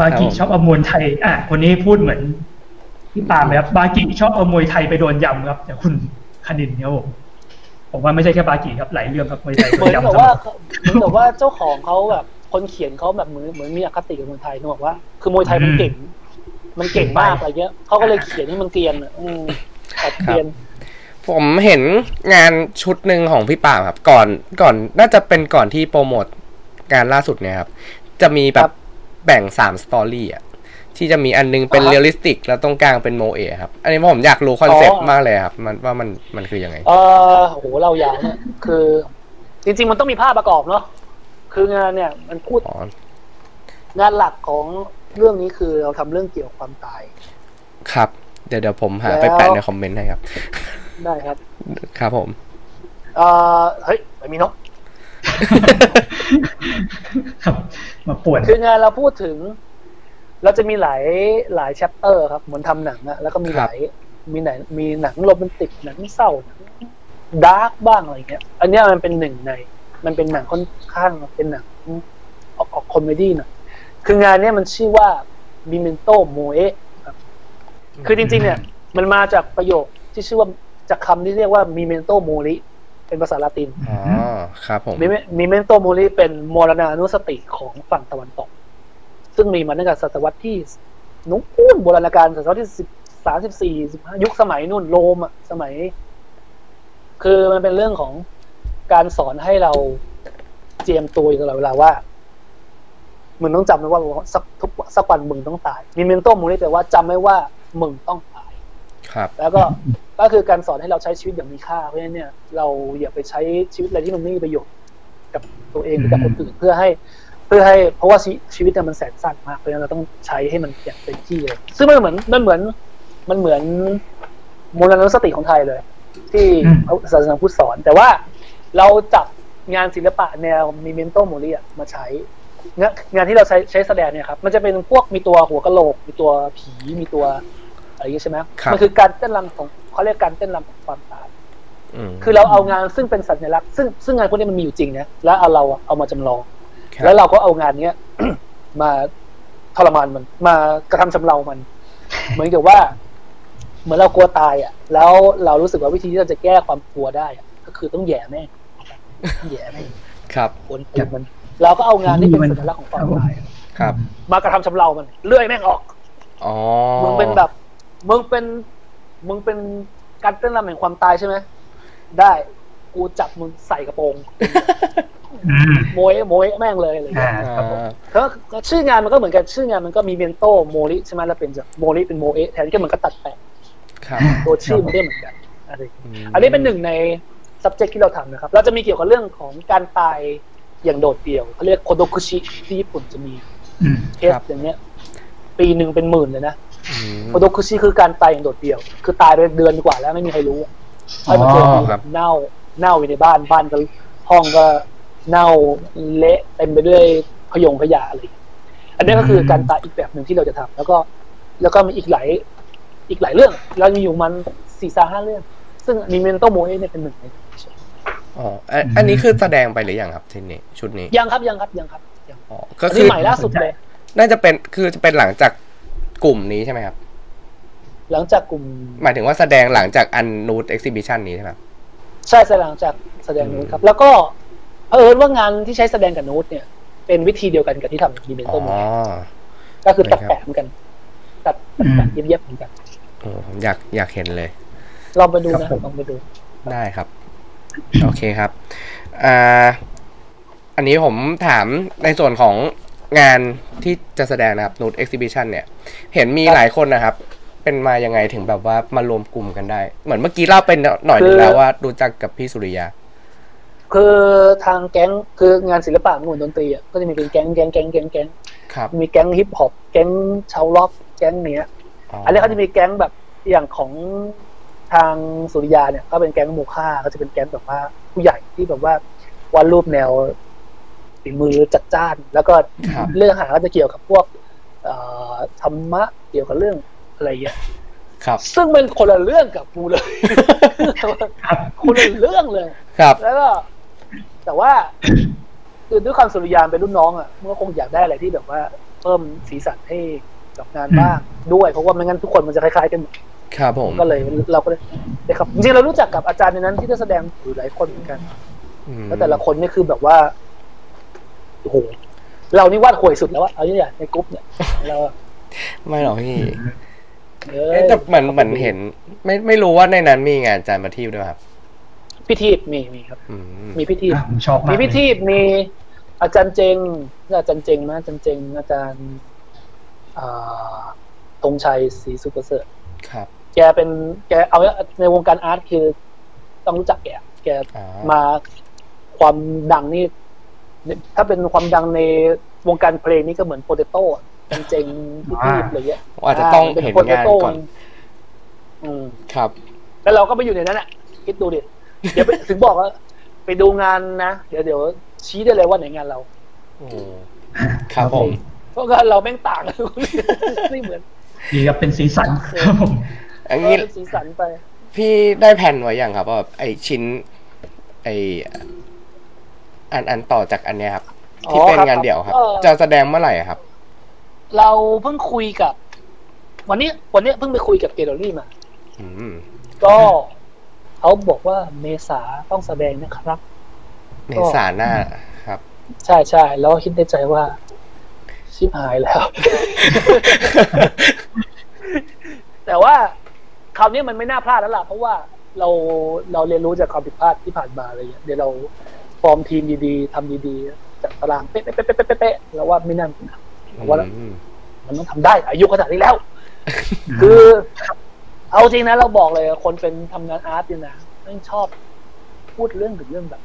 Speaker 2: บากิ
Speaker 1: ครับผม
Speaker 2: ชอบเอามวยไทย อะคนนี้พูดเหมือนพี่ปาล์มเลยครับบากิชอบเอามวยไทยไปโดนยำครับแต่คุณคณินเนี่ยผม ผมว่าไม่ใช่แค่บากิครับหลายเรื่องครับมวยไทยโด
Speaker 3: เหมือน
Speaker 2: นยำ
Speaker 3: กับ
Speaker 2: ตล
Speaker 3: ว่า
Speaker 2: อด
Speaker 3: เหมือนกับว่าเจ้าของเขาแบบคนเขียนเขาแบบเหมือนเหมือนมีอคติกับมวยไทยเขาบอกว่า คือมวยไทยมันเก่ง มันเก่งมากอะไรเงี้ยเขาก็เลยเขียนให้มันเกรียนอะอืมตัดเกรียน
Speaker 1: ผมเห็นงานชุดหนึ่งของพี่ปาล์มครับ ก่อนก่อนน่าจะเป็นก่อนที่โปรโมทงานล่าสุดเนี่ยครับ จะมีแบบ
Speaker 3: ครับ
Speaker 1: แบ่งสาม story อะ ที่จะมีอันนึงเป็น
Speaker 3: อ่าฮะ
Speaker 1: เรียลลิสติก แล้วตรงกลางเป็นโมเอะครับ อันนี้ผมอยากรู้คอนเซ็ปต์
Speaker 3: อ๋อ
Speaker 1: มากเลยครับมันว่ามันมันคือยังไง
Speaker 3: เออโหเรายาวเนี่ยคือ จริง ๆ มันต้องมีภาพประกอบเนาะคืองานเนี่ย มันพูด
Speaker 1: อ๋อ
Speaker 3: งานหลักของเรื่องนี้คือเราทำเรื่องเกี่ยวกับความตาย
Speaker 1: ครับ เดี๋ยวเดี๋ยวผมหา
Speaker 3: แล้ว
Speaker 1: ไปแปะในคอมเมนต์ให้ครับ
Speaker 3: ได้ครับ
Speaker 1: ครับผม
Speaker 3: เออเฮ้ยไม่มีนก
Speaker 2: ครับมาป่วน
Speaker 3: คืองานเราพูดถึง เราจะมีหลายหลาย chapter ครับเหมือนทำหนังอะแล้วก็มี
Speaker 1: ค
Speaker 3: ห
Speaker 1: รับ
Speaker 3: ลายมีไหนมีหนังโรแมนติกหนังเศร้าหนัง dark บ้างอะไรเงี้ย อันเนี้ยมันเป็นหนึ่งใน มันเป็นหนังค่อนข้างเป็นหนังออกออก comedy หน่อยคืองานเนี้ยมันชื่อว่า Memento Mori ครับคือจริง ๆ เนี่ย มันมาจากประโยคที่ชื่อว่าจากคำที่เรียกว่า Memento Mori เป็นภาษาละติน
Speaker 1: อ๋อครับผม
Speaker 3: Memento Mori เป็นมรณานุสติของฝั่งตะวันตก ซึ่งมีมาตั้งแต่ศตวรรษที่นู้นโบราณกาลศตวรรษที่สิบสามสิบสี่สิบห้ายุคสมัยนู่นโรมอะสมัย คือมันเป็นเรื่องของการสอนให้เราเจียมตัวอยู่ตลอดเวลาว่ามึงต้องจำไว้ว่าสักทุกสักวันมึงต้องตายมิเมนโตโมริแปลว่าจำไว้ว่ามึงต้องตาย
Speaker 1: ครับ
Speaker 3: แล้วก็ก็คือการสอนให้เราใช้ชีวิตอย่างมีค่าเพราะฉะนั้นเนี่ย เราอย่าไปใช้ชีวิตอะไรที่มันไม่มีประโยชน์กับตัวเองหรือกับคนอื่นเพื่อให้เพื่อให้เพราะว่าชีชีวิตเนี่ยมันแสนสั้นมาก เพราะฉะนั้นเราต้องใช้ให้มันอย่างเต็มที่เลย ซึ่งมันเหมือนมันเหมือนมันเหมือนมรณสติของไทยเลย ที่
Speaker 2: อืม
Speaker 3: พระศาสนาพุทธสอน แต่ว่าเราจับงานศิลปะแนวมิเมนโตโมริมาใช้งานงานที่เราใช้ใช้แสดงเนี่ยครับ มันจะเป็นพวกมีตัวหัวกะโหลก มีตัวผีมีตัวอะไรอย่างงี้ใช่ไหม
Speaker 1: ครับ
Speaker 3: มันคือการเต้นรำของเขาเรียกการเต้นรำของความตาย
Speaker 1: อืม
Speaker 3: คือเราเอางานซึ่งเป็นสัญลักษณ์ซึ่งซึ่งงานพวกนี้มันมีอยู่จริงนะแล้วเอาเราอะเอามาจำลอง
Speaker 1: ครับ
Speaker 3: แล้วเราก็เอางานเนี้ยมาทรมานมัน มากระทำชำเรามัน เหมือนกับว่า เหมือนเรากลัวตายอะ แล้วเรารู้สึกว่าวิธีที่เราจะแก้ความกลัวได้อะก็คือต้องแหย่แม่งแหย่แม่ง
Speaker 1: ครับ
Speaker 3: โอนปูมัน เราก็เอางานที่เป็นสัญลักษณ์ของความตายอะ
Speaker 1: ครับ
Speaker 3: มากระทำชำเรามันเลื่อยแม่งออก
Speaker 1: อ๋อ
Speaker 3: มึงเป็นแบบมึงเป็นมึงเป็นการเต้นรำแห่งความตายใช่ไหมได้ กูจับมึงใส่กระโปรง
Speaker 2: อืม
Speaker 3: โมยโมยแม่งเลยอะไรอย่าง
Speaker 2: อ่า
Speaker 3: เงี้ย
Speaker 2: ครับผม
Speaker 3: ก็ก็ชื่องานมันก็เหมือนกันชื่องานมันก็มีเมนโตโมริใช่ไหมแล้วเป็นจากโมริเป็นโมเอะแทนก็เหมือนก็ตัดแปะ
Speaker 1: ครับ
Speaker 3: ตัวชื่อมันได้เหมือนกันอะไรอย่างเงี้ย
Speaker 1: ม
Speaker 3: อันนี้เป็นหนึ่งใน subject ที่เราทำนะครับ เราจะมีเกี่ยวกับเรื่องของการตายอย่างโดดเดี่ยวเขาเรียกโคโดคุชิที่ญี่ปุ่นจะมี
Speaker 2: อืม
Speaker 3: เคสอย่างเงี้ย ปีหนึ่งเป็นหมื่นเลยนะ
Speaker 1: อืม
Speaker 3: โคโดคุชิคือการตายอย่างโดดเดี่ยว คือตายไปเดือนกว่าแล้วไม่มีใครรู้ให้มาเจอ
Speaker 1: อ๋อ
Speaker 3: กู
Speaker 1: ครับ
Speaker 3: เน่าเน่าอยู่ในบ้านบ้านก็ห้องก็ เน่าเละเต็มไปด้วยพยงขยะอะไรอย่างเงี้ยอันนี้ก็คือการตายอีกแบบหนึ่งที่เราจะทำแล้วก็ แล้วก็มีอีกหลายอีกหลายเรื่อง เรามีอยู่มันสี่สาห้าเรื่อง ซึ่งมีเมนโตโมเอเนี่ยเป็นหนึ่งใน
Speaker 1: อ๋ออันอันนี้คือแสดงไปหรือยังครับทีนี้ชุดนี้
Speaker 3: ยังครับยังครับยังครับยัง
Speaker 1: อ๋อก็
Speaker 3: อัน
Speaker 1: คื
Speaker 3: นี้
Speaker 1: อ
Speaker 3: ใหม่ล่าสุดเลย
Speaker 1: น่าจะเป็นคือจะเป็นหลังจากกลุ่มนี้ใช่ไหมครับ
Speaker 3: หลังจากกลุ่ม
Speaker 1: หมายถึงว่าแสดงหลังจากอันนูดเอ็กซิบิชันนี้ใช่ไหมครับ
Speaker 3: ใช่ใช่หลังจากแสดงนู้นครับ แล้วก็ เผอิญว่างานที่ใช้แสดงกับนูตเนี่ย เป็นวิธีเดียวกันกับที่ทำดีเมน
Speaker 1: อ๋
Speaker 3: โต
Speaker 1: อ
Speaker 3: โมก็คือตัด
Speaker 1: ครับ
Speaker 3: แปะเหมือนกัน ตัดตัดแปะเย็บๆเหมือนกัน
Speaker 1: โอ้ผมอยากอยากเห็นเลย
Speaker 3: ลองไปดูนะลองไปดู
Speaker 1: ได้ครับ โอเคครับอ่าอันนี้ผมถามในส่วนของงานที่จะแสดงนะครับนูดเอ็กซิบิชันเนี่ย เห็นมี
Speaker 3: ครับ
Speaker 1: หลายคนนะครับ เป็นมายังไงถึงแบบว่ามารวมกลุ่มกันได้ เหมือนเมื่อกี้เล่าเป็นหน่อยหนึ
Speaker 3: คื
Speaker 1: ง
Speaker 3: อ
Speaker 1: แล้วว่ารู้จักกับพี่สุริยา
Speaker 3: คือทางแก๊งคืองานศิลปะหน่วยดนตรีอะก็จะมีเป็นแก๊งแก๊งแก๊งแก๊งแก๊ง
Speaker 1: ครับ
Speaker 3: มีแก๊งฮิปฮอปแก๊งชาวล็อกแก๊งเนี้ย อันนี้เขาจะมีแก๊งแบบอย่างของทางสุริยาเนี่ยก็เป็นแก๊งโมฆะเขาจะเป็นแก๊งแบบว่าผู้ใหญ่ที่แบบว่าวาดรูปแนวฝีมือจัดจ้าน แล้วก็
Speaker 1: ครับ
Speaker 3: เรื่องหาก็จะเกี่ยวกับพวกเอ่อธรรมะเกี่ยวกับเรื่องอะไรเงี้ย
Speaker 1: ครับ
Speaker 3: ซึ่งมันคนละเรื่องกับกูเลย
Speaker 2: ครับ
Speaker 3: คนละเรื่องเลย
Speaker 1: ครับ
Speaker 3: แล้วก็ แต่ว่าคือด้วยความสุริยานเป็นรุ่นน้องอะมันก็คงอยากได้อะไรที่แบบว่า เพิ่มสีสันให้กับงานบ้างด้วย เพราะว่าไม่งั้นทุกคนมันจะคล้ายๆกันหมด
Speaker 1: ครับผม
Speaker 3: ก็เลยเราก็เลยได้ครับจริงๆเรารู้จักกับอาจารย์ในนั้นที่ได้แสดงอยู่หลายคนเหมือนกัน
Speaker 1: อืม
Speaker 3: แล้วแต่ละคนนี่คือแบบว่าโอ้โหเรานี่วาดห่วยสุดแล้วอะเอาอย่างในกรุ๊ปเนี่ยเรา
Speaker 1: ไม่หรอกพี่
Speaker 3: เอ
Speaker 1: เอ๊ะ
Speaker 3: อ
Speaker 1: แต่เหมือนเหมือนเห็น ไม่ไม่รู้ว่าในนั้นมีงานอาจารย์ประทีปด้วยครับ
Speaker 3: พิธีมีมีครับ
Speaker 1: อืม
Speaker 3: มีพิธี
Speaker 2: อะผมชอบมาก
Speaker 3: มีพิธี
Speaker 2: เลย
Speaker 3: มีอาจารย์เจงอาจารย์เจงนะอาจารย์เจงอาจารย์อ่าธงชัยศรีสุประเสริฐ
Speaker 1: ครับ
Speaker 3: แกเป็นแกเอาในวงการอาร์ตคือต้องรู้จักแกแก
Speaker 1: อ่า
Speaker 3: มาความดังนี่ถ้าเป็นความดังในวงการเพลงนี่ก็เหมือนโปเตโต้อะเป็นเจงพี่พีอะไรเงี้ย
Speaker 1: อาจจะต้องเห็นงานก่อน
Speaker 3: อืม
Speaker 1: ครับ
Speaker 3: แล้วเราก็ไปอยู่ในนั้นอะคิดดูดิ เดี๋ยวไปถึงบอกว่าไปดูงานนะ เดี๋ยวเดี๋ยวชี้ได้เลยว่าไหนงานเรา
Speaker 1: โอ้ครับผม
Speaker 3: เพราะงานเราแม่งต่างกันไม่เหมือน
Speaker 2: ดีครับเป็นสีสันครับผม
Speaker 1: อันนี้
Speaker 3: เเป็นสีสันไป
Speaker 1: พี่ได้แผนไว้อย่างครับว่าแบบไอชิ้น ไออันอันต่อจากอันเนี้ยครับ ที่เป็นงานเดี่ยวครับ
Speaker 3: เออ
Speaker 1: จะแสดงเมื่อไหร่อะครับ
Speaker 3: เราเพิ่งคุยกับ วันนี้ วันนี้เพิ่งไปคุยกับเกลเลอรี่มา
Speaker 1: อืม
Speaker 3: ก็ เขาบอกว่าเมษาต้องแสดงนะครับ
Speaker 1: เมษาหน้าครับ
Speaker 3: ใช่ใช่แล้วคิดในใจว่า ชิบหายแล้ว แต่ว่าคราวนี้มันไม่น่าพลาดแล้วล่ะ เพราะว่าเราเราเรียนรู้จากความผิดพลาดที่ผ่านมาอะไรอย่างเงี้ยเดี๋ยวเราฟอร์มทีมดีๆทำดีๆจัดตารางเป๊ะๆๆๆๆๆแล้วว่าไม่น่ามีปัญหาเพราะว่า
Speaker 1: อืม
Speaker 3: มันต้องทำได้ อายุขนาดนี้แล้ว คือ เอาจริงนะเราบอกเลยคนเป็นทำงานอาร์ตเนี่ยนะไม่ชอบพูดเรื่องถึงเรื่องแบบ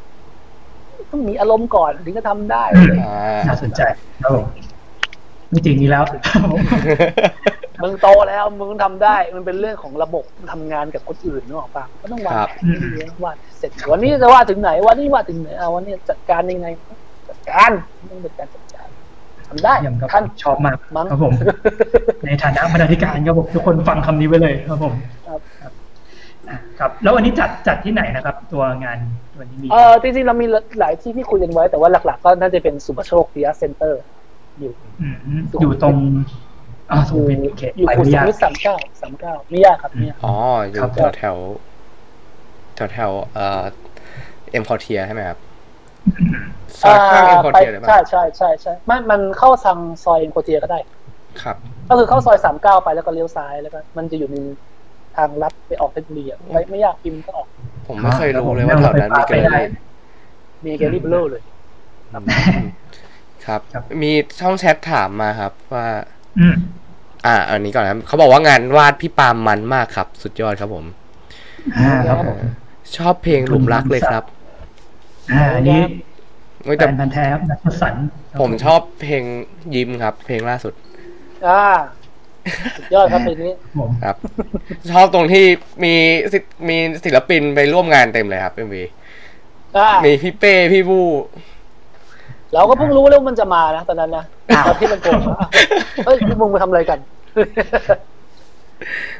Speaker 3: ต้องมีอารมณ์ก่อนถึงจะทำได้เลย
Speaker 1: อ่า
Speaker 2: น่าสนใจครับผมไม่จริงนี้แล้วครับผม
Speaker 3: มึงโตแล้วมึงทำได้ มันเป็นเรื่องของระบบทำงานกับคนอื่นนึกออกปะก็ต้องวาง
Speaker 1: ครับ
Speaker 3: แผนให้ดีนะว่าเสร็จวันนี้จะว่าถึงไหนวันนี้ว่าถึงไหนเอาวันนี้จัดการยังไงจัดการต้องเป็นการจัดการ ทำได้
Speaker 2: เยี่ยมครับ
Speaker 3: ท่าน
Speaker 2: ชอบมาก
Speaker 3: มั้ง
Speaker 2: ครับผม ในฐานะบรรณาธิการครับผมทุกคนฟังคำนี้ไว้เลยครับผม
Speaker 3: ครับ
Speaker 2: อะครับ แล้ววันนี้จัดจัดที่ไหนนะครับ ตัวงานวันนี้มี
Speaker 3: เออจริงๆเรามีหลายที่ที่คุยกันไว้ แต่ว่าหลัก ๆ ก็น่าจะเป็นสุปโชคพิยาเซ็นเตอร์ อยู่
Speaker 2: มอยู่ตรงอ่า
Speaker 3: อ
Speaker 2: สุ
Speaker 3: ยู่
Speaker 2: ขุมวิทโอเค
Speaker 3: อยู่
Speaker 2: ไป
Speaker 3: คู
Speaker 2: ไม่
Speaker 3: สุ
Speaker 2: ยาก
Speaker 3: วิทสามเก้าสามเก้าไม่ยากครับไม่ยาก
Speaker 1: อ๋ออยู่
Speaker 2: ครับ
Speaker 1: แถวแถวแถวแถวเอ่อเอ็มคอเทียใช่ไหมครับ ซอยข้างเอ็มคอ
Speaker 3: ไป
Speaker 1: เลยป่ะ
Speaker 3: ใช่ใช่ใช่ใช่ไม่มันเข้าทางซอยเอ็นโคเทียก็ได้
Speaker 1: ครับ
Speaker 3: ก็คือเข้าซอยสามเก้าไปแล้วก็เลี้ยวซ้ายแล้วก็มันจะอยู่ในทางลัดไปออกเพชรบุรีอะไม่ไม่ยากพิมพ์ก็ออก
Speaker 1: ผมไม่เคยรู้เลยว่าแถวนั้นมีแกลเลอรี่
Speaker 3: มีแกลเลอรี่เลย
Speaker 1: อืมครับ
Speaker 2: ครับ
Speaker 1: มีช่องแชทถามมาครับ ว่า
Speaker 2: อืม
Speaker 1: อ่า อันนี้ก่อนนะครับเขาบอกว่างานวาดพี่ปาล์มมันมากครับ สุดยอดครับผม
Speaker 2: อ่าครับผม
Speaker 1: ชอบเพลงหลุมรักเลยครับ
Speaker 2: อ่าอันนี้
Speaker 1: เว้ย
Speaker 2: แฟ
Speaker 1: แต่
Speaker 2: นพันธ์แท้ครับนักสันต์ครับ
Speaker 1: ผมชอบเพลงยิ้มครับ เพลงล่าสุด
Speaker 3: อ่าสุดยอดครับเพลงนี้
Speaker 2: ผม
Speaker 1: ครับ ชอบตรงที่มีศิมีศิลปินไปร่วมงานเต็มเลยครับเอ็มวี
Speaker 3: อ่า
Speaker 1: มีพี่เป้พี่บู
Speaker 3: เราก็เพิ่งรู้แล้ววามันจะมานะตอนนั้นนะตอนที่มันโกงอะเฮ้ยพวกมึงไปทำอะไรกัน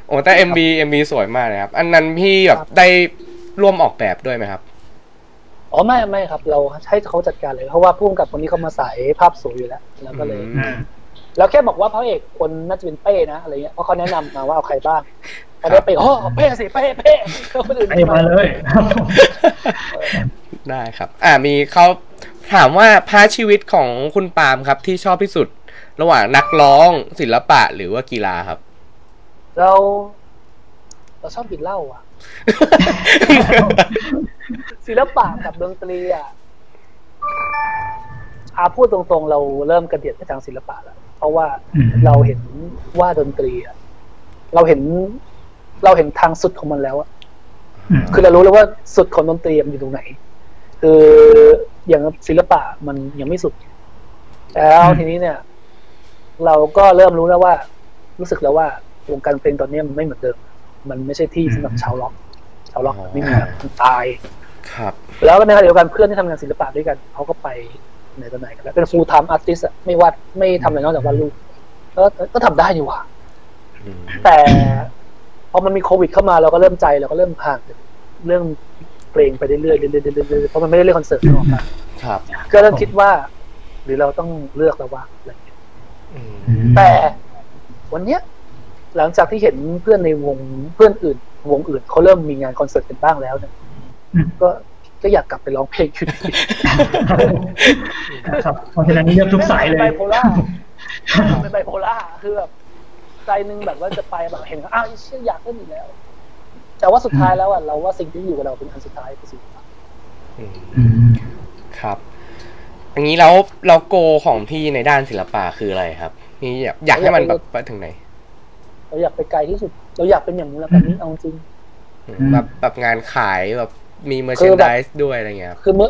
Speaker 1: โอ้แต่ MV MV สวยมากเลยครับ อันนั้นพี่แบบ
Speaker 3: ครับ
Speaker 1: ได้ร่วมออกแบบด้วยไหมครับ
Speaker 3: อ๋อไม่ไม่ครับ เราให้เขาจัดการเลยเพราะว่าผู้กำกับคนนี้เขามาสายภาพสวยอยู่แล้วแล้วก็เลย
Speaker 1: อื
Speaker 2: อืม
Speaker 3: เราแค่บอกว่าพระเอกคนน่าจะเป็นเป้นะอะไรเงี้ยเพราะเขาแนะนำมาว่าเอาใครบ้างพอได้เป้อ๋อเป้สิเป้เป้คนอื่น
Speaker 2: ไปมาเลยครับผม
Speaker 1: ได้ครับ อ่ามีเขาถามว่า part ชีวิตของคุณปาล์มครับ ที่ชอบที่สุด ระหว่างนักร้องศิลปะหรือว่ากีฬาครับ
Speaker 3: เรา เราชอบกินเหล้าอะ ศิลปะกับดนตรีอะอาพูดตรงๆ เราเริ่มกระเดียดไปทางศิลปะแล้ว เพราะว่า
Speaker 2: อืม
Speaker 3: เราเห็นว่าดนตรีอะเราเห็น เราเห็นทางสุดของมันแล้วอะ
Speaker 2: อืม
Speaker 3: คือเรารู้แล้วว่าสุดของดนตรีมันอยู่ตรงไหน คืออย่างศิลปะมันยังไม่สุด แล้วทีนี้เนี่ย เราก็เริ่มรู้แล้วว่า รู้สึกแล้วว่าวงการเพลงตอนนี้มันไม่เหมือนเดิม มันไม่ใช่ที่สำหรับชาวล็อก ชาวล็อกมันไม่มีอะมันตาย
Speaker 1: ครับ
Speaker 3: แล้วในขณะเดียวกันเพื่อนที่ทำงานศิลปะด้วยกันเขาก็ไปไหนต่อไหนกันแล้วเป็น full time artist อะไม่วาดไม่ทำอะไรนอกจากวาดรูปก็ก็ทำได้นี่หว่า
Speaker 1: อืม
Speaker 3: แต่พอมันมีโควิดเข้ามาเราก็เริ่มใจเราก็เริ่มห่างจากเรื่องเพลงไปเรื่อยๆเรื่อยๆเรื่อยๆเรื่อยๆเพราะมันไม่ได้เล่นคอนเสิร์ตนึกออกปะ
Speaker 1: ครับ
Speaker 3: ก็เริ่มคิดว่า หรือเราต้องเลือกแล้วว่าอะไรอย่างเงี้ย
Speaker 1: อืม
Speaker 3: แต่วันเนี้ย หลังจากที่เห็นเพื่อนในวงเพื่อนอื่น วงอื่นเขาเริ่มมีงานคอนเสิร์ตกันบ้างแล้วเนี่ย
Speaker 2: อืม
Speaker 3: ก็ก็อยากกลับไปร้องเพลงอยู่ดี
Speaker 2: ครับเพราะฉะนั้นเลือกทุกสายเลย
Speaker 3: ไบโพล่าเป็นไบโพล่าคือแบบไปใจหนึงแบบว่าจะไปแบบเห็นอ้าวไอ้เชี่ยอยากเล่นอีกแล้ว แต่ว่าสุดท้ายแล้วอะเราว่าสิ่งที่อยู่กับเราเป็นอันสุดท้ายคือสิ่งที่
Speaker 1: อืม
Speaker 2: อืม
Speaker 1: ครับอย่างนี้แล้วเราโกของพี่ในด้านศิลปะคืออะไรครับ นี่อยากอยากให้มันแบบไปถึงไหน
Speaker 3: เราอยากไปไกลที่สุด เราอยากเป็นอย่างมูลแบบนี้เอาจริง
Speaker 1: อืม
Speaker 2: อืม
Speaker 1: แบบแบบงานขายแบบมีเมอร์
Speaker 3: คื
Speaker 1: เชน
Speaker 3: อแบบ
Speaker 1: ดิสด้วยอะไรเงี้ยครับ
Speaker 3: คือเมื่อ